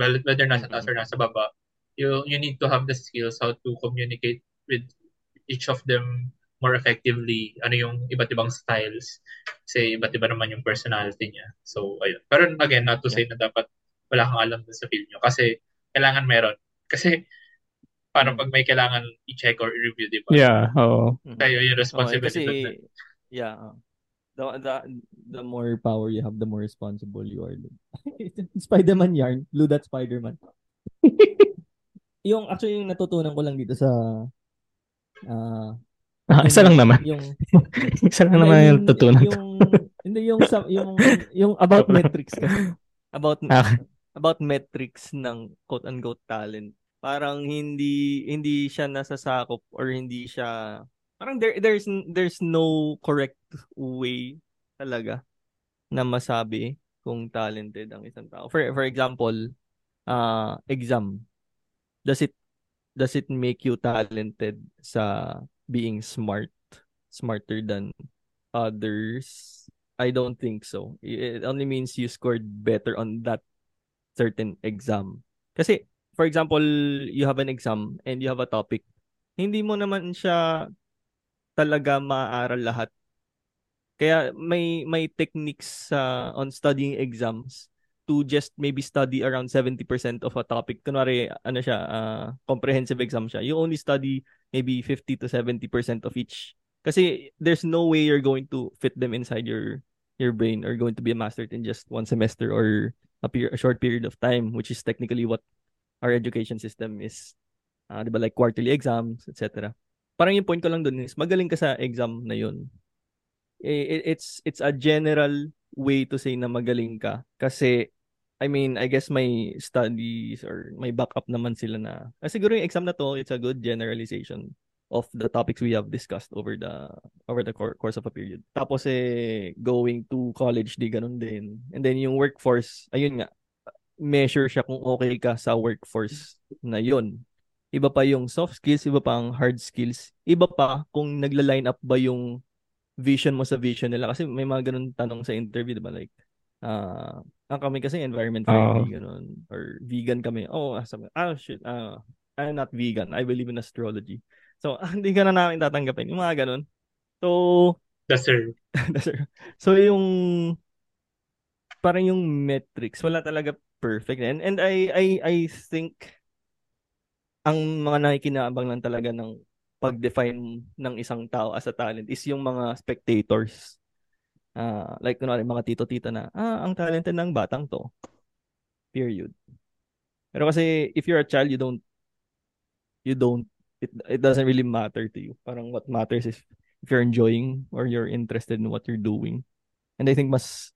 well, whether nasa taas or nasa baba, you you need to have the skills how to communicate with each of them more effectively. Ano yung iba't ibang styles. Kasi iba't iba naman yung personality niya. So, ayun. Pero again, not to say na dapat wala kang alam sa field nyo. Kasi kailangan meron. Kasi paano pag may kailangan i-check or i-review, di ba? Yeah, oo. Tayo yung Okay, responsibility. kasi dun. yeah, uh, the the the more power you have, the more responsible you are. Spider-Man yarn, blue dot Spider-Man. yung actually yung natutunan ko lang dito sa ah Ah, isa lang naman. Yung isa lang naman yung tutunan. ko. Yung hindi yung sa, yung yung about metrics kasi. About Ah. about metrics ng quote unquote talent. Parang hindi hindi siya nasasakop or hindi siya parang there there's there's no correct way talaga na masabi kung talented ang isang tao. For for example, uh exam. Does it does it make you talented sa being smart, smarter than others? I don't think so. It only means you scored better on that certain exam. Kasi, for example, you have an exam and you have a topic, hindi mo naman siya talaga maaaral lahat. Kaya may may techniques sa on studying exams to just maybe study around 70% of a topic. Kunwari, ano siya, uh, comprehensive exam siya. You only study maybe 50 to 70% of each. Kasi there's no way you're going to fit them inside your your brain or going to be a master in just one semester or a, per- a short period of time, which is technically what our education system is. Uh, di ba? Like quarterly exams, etc. Parang yung point ko lang dun is magaling ka sa exam na yun. It's, it's a general way to say na magaling ka. Kasi, I mean, I guess may studies or may backup naman sila na, ah, siguro yung exam na to, it's a good generalization of the topics we have discussed over the over the cour- course of a period. Tapos eh going to college di ganun din. And then yung workforce, ayun nga, measure siya kung okay ka sa workforce na yun. Iba pa yung soft skills, iba pa ang hard skills. Iba pa kung nagla-line up ba yung vision mo sa vision nila kasi may mga ganun tanong sa interview, diba? Like, ah, uh, kami kasi environment friendly, ganun. Or vegan kami. Oh, ah, sabi, ah, shit, ah, I'm not vegan. I believe in astrology. So, ah, hindi ka na namin tatanggapin. Yung mga ganun. So, That's sir. so yung parang yung metrics wala talaga perfect and and I I I think ang mga nakikinabang lang talaga ng pag-define ng isang tao as a talent is yung mga spectators. Uh, like kunwari mga tito-tita na, ah, ang talented ng batang to. Period. Pero kasi if you're a child, you don't you don't it it doesn't really matter to you. Parang what matters is if you're enjoying or you're interested in what you're doing. And I think mas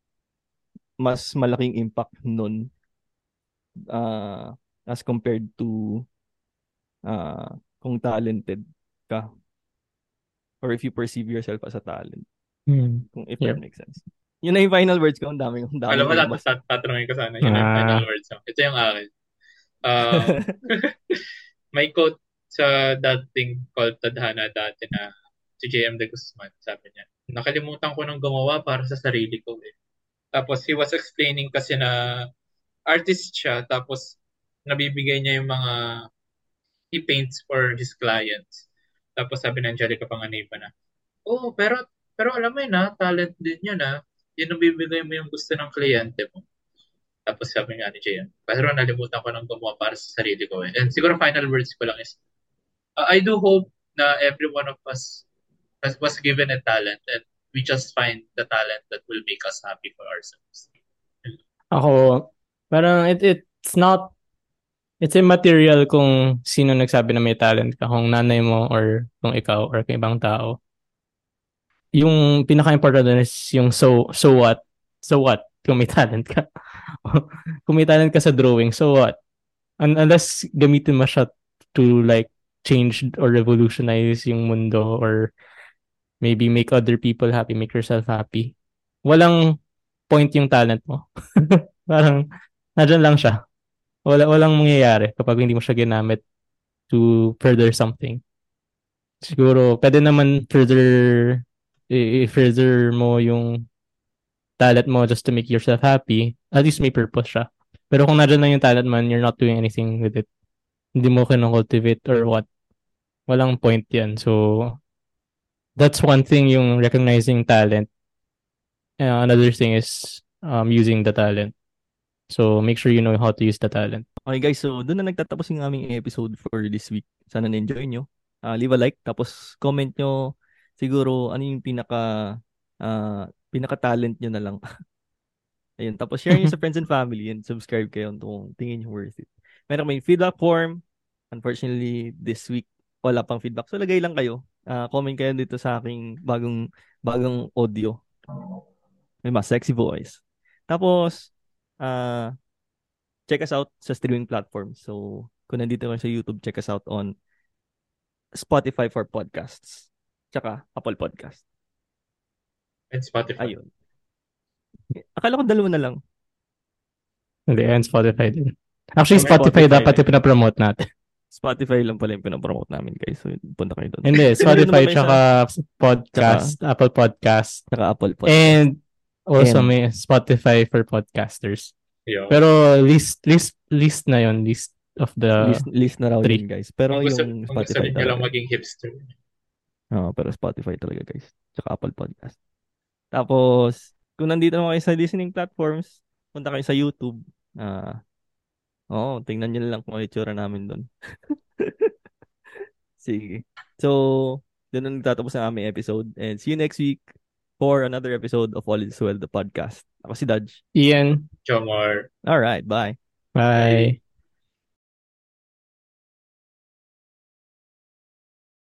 mas malaking impact nun uh, as compared to uh, kung talented ka or if you perceive yourself as a talent. Hmm. Kung if Yeah. that makes sense. Yun na yung final words ko. Ang dami, ang dami. Alam mo, ko mas- tat- tatanungin ko sana. Yun ang Ah. final words. mo. Ito yung akin. Um, may quote sa dating called Tadhana dati na si J.M. De Guzman, sabi niya, nakalimutan ko nang gumawa para sa sarili ko eh. Tapos he was explaining kasi na artist siya, tapos nabibigay niya yung mga he paints for his clients. Tapos sabi ng Angelica Panganiba na, oh, pero pero alam mo yun na, talent din yun na. yun ang bibigay mo yung gusto ng kliyente mo. Tapos sabi nga ni JM, pero nalimutan ko nang gumawa para sa sarili ko. Eh. And siguro final words ko lang is, uh, I do hope na every one of us has, was given a talent and we just find the talent that will make us happy for ourselves. Ako, parang it, it's not, it's immaterial kung sino nagsabi na may talent ka, kung nanay mo or kung ikaw or kung ibang tao. Yung pinaka-important dun is yung so, so what? So what? Kung may talent ka. kung may talent ka sa drawing, so what? Un- unless gamitin mo siya to like change or revolutionize yung mundo or maybe make other people happy, make yourself happy. Walang point yung talent mo. Parang, nadyan lang siya. Wala, walang mangyayari kapag hindi mo siya ginamit to further something. Siguro, pwede naman further, i-further mo yung talent mo just to make yourself happy. At least may purpose siya. Pero kung nadyan lang yung talent man, you're not doing anything with it. Hindi mo kinocultivate or what. Walang point yan. So, that's one thing yung recognizing talent. Uh, another thing is um, using the talent. So make sure you know how to use the talent. Okay guys, so doon na nagtatapos yung aming episode for this week. Sana na-enjoy nyo. Uh, leave a like, tapos comment nyo siguro ano yung pinaka uh, pinaka-talent nyo na lang. Ayun, tapos share nyo sa friends and family and subscribe kayo kung tingin nyo worth it. Meron may feedback form. Unfortunately, this week wala pang feedback. So lagay lang kayo uh, comment kayo dito sa aking bagong bagong audio. May mas sexy voice. Tapos, uh, check us out sa streaming platform. So, kung nandito kayo sa YouTube, check us out on Spotify for podcasts. Tsaka Apple Podcast. And Spotify. Ayun. Akala ko dalawa na lang. Hindi, and Spotify din. Actually, Spotify, Spotify dapat yung pinapromote natin. Spotify lang pala yung pinapromote namin, guys. So, punta kayo doon. Hindi, Spotify tsaka podcast, tsaka, Apple Podcast. Tsaka Apple Podcast. And also and, may Spotify for podcasters. Yeah. Pero list list list na yon list of the list, list na raw three. guys. Pero kung gusto, yung Spotify kung gusto lang maging hipster. Oo, oh, pero Spotify talaga guys. Tsaka Apple Podcast. Tapos, kung nandito naman kayo sa listening platforms, punta kayo sa YouTube. Ah, uh, Oo, tingnan nyo lang kung ano itsura namin doon. Sige. So, doon na nagtatapos ang aming episode. And see you next week for another episode of All Is Well, the podcast. Ako si Dodge. Ian. Jomar. Alright, bye. Bye.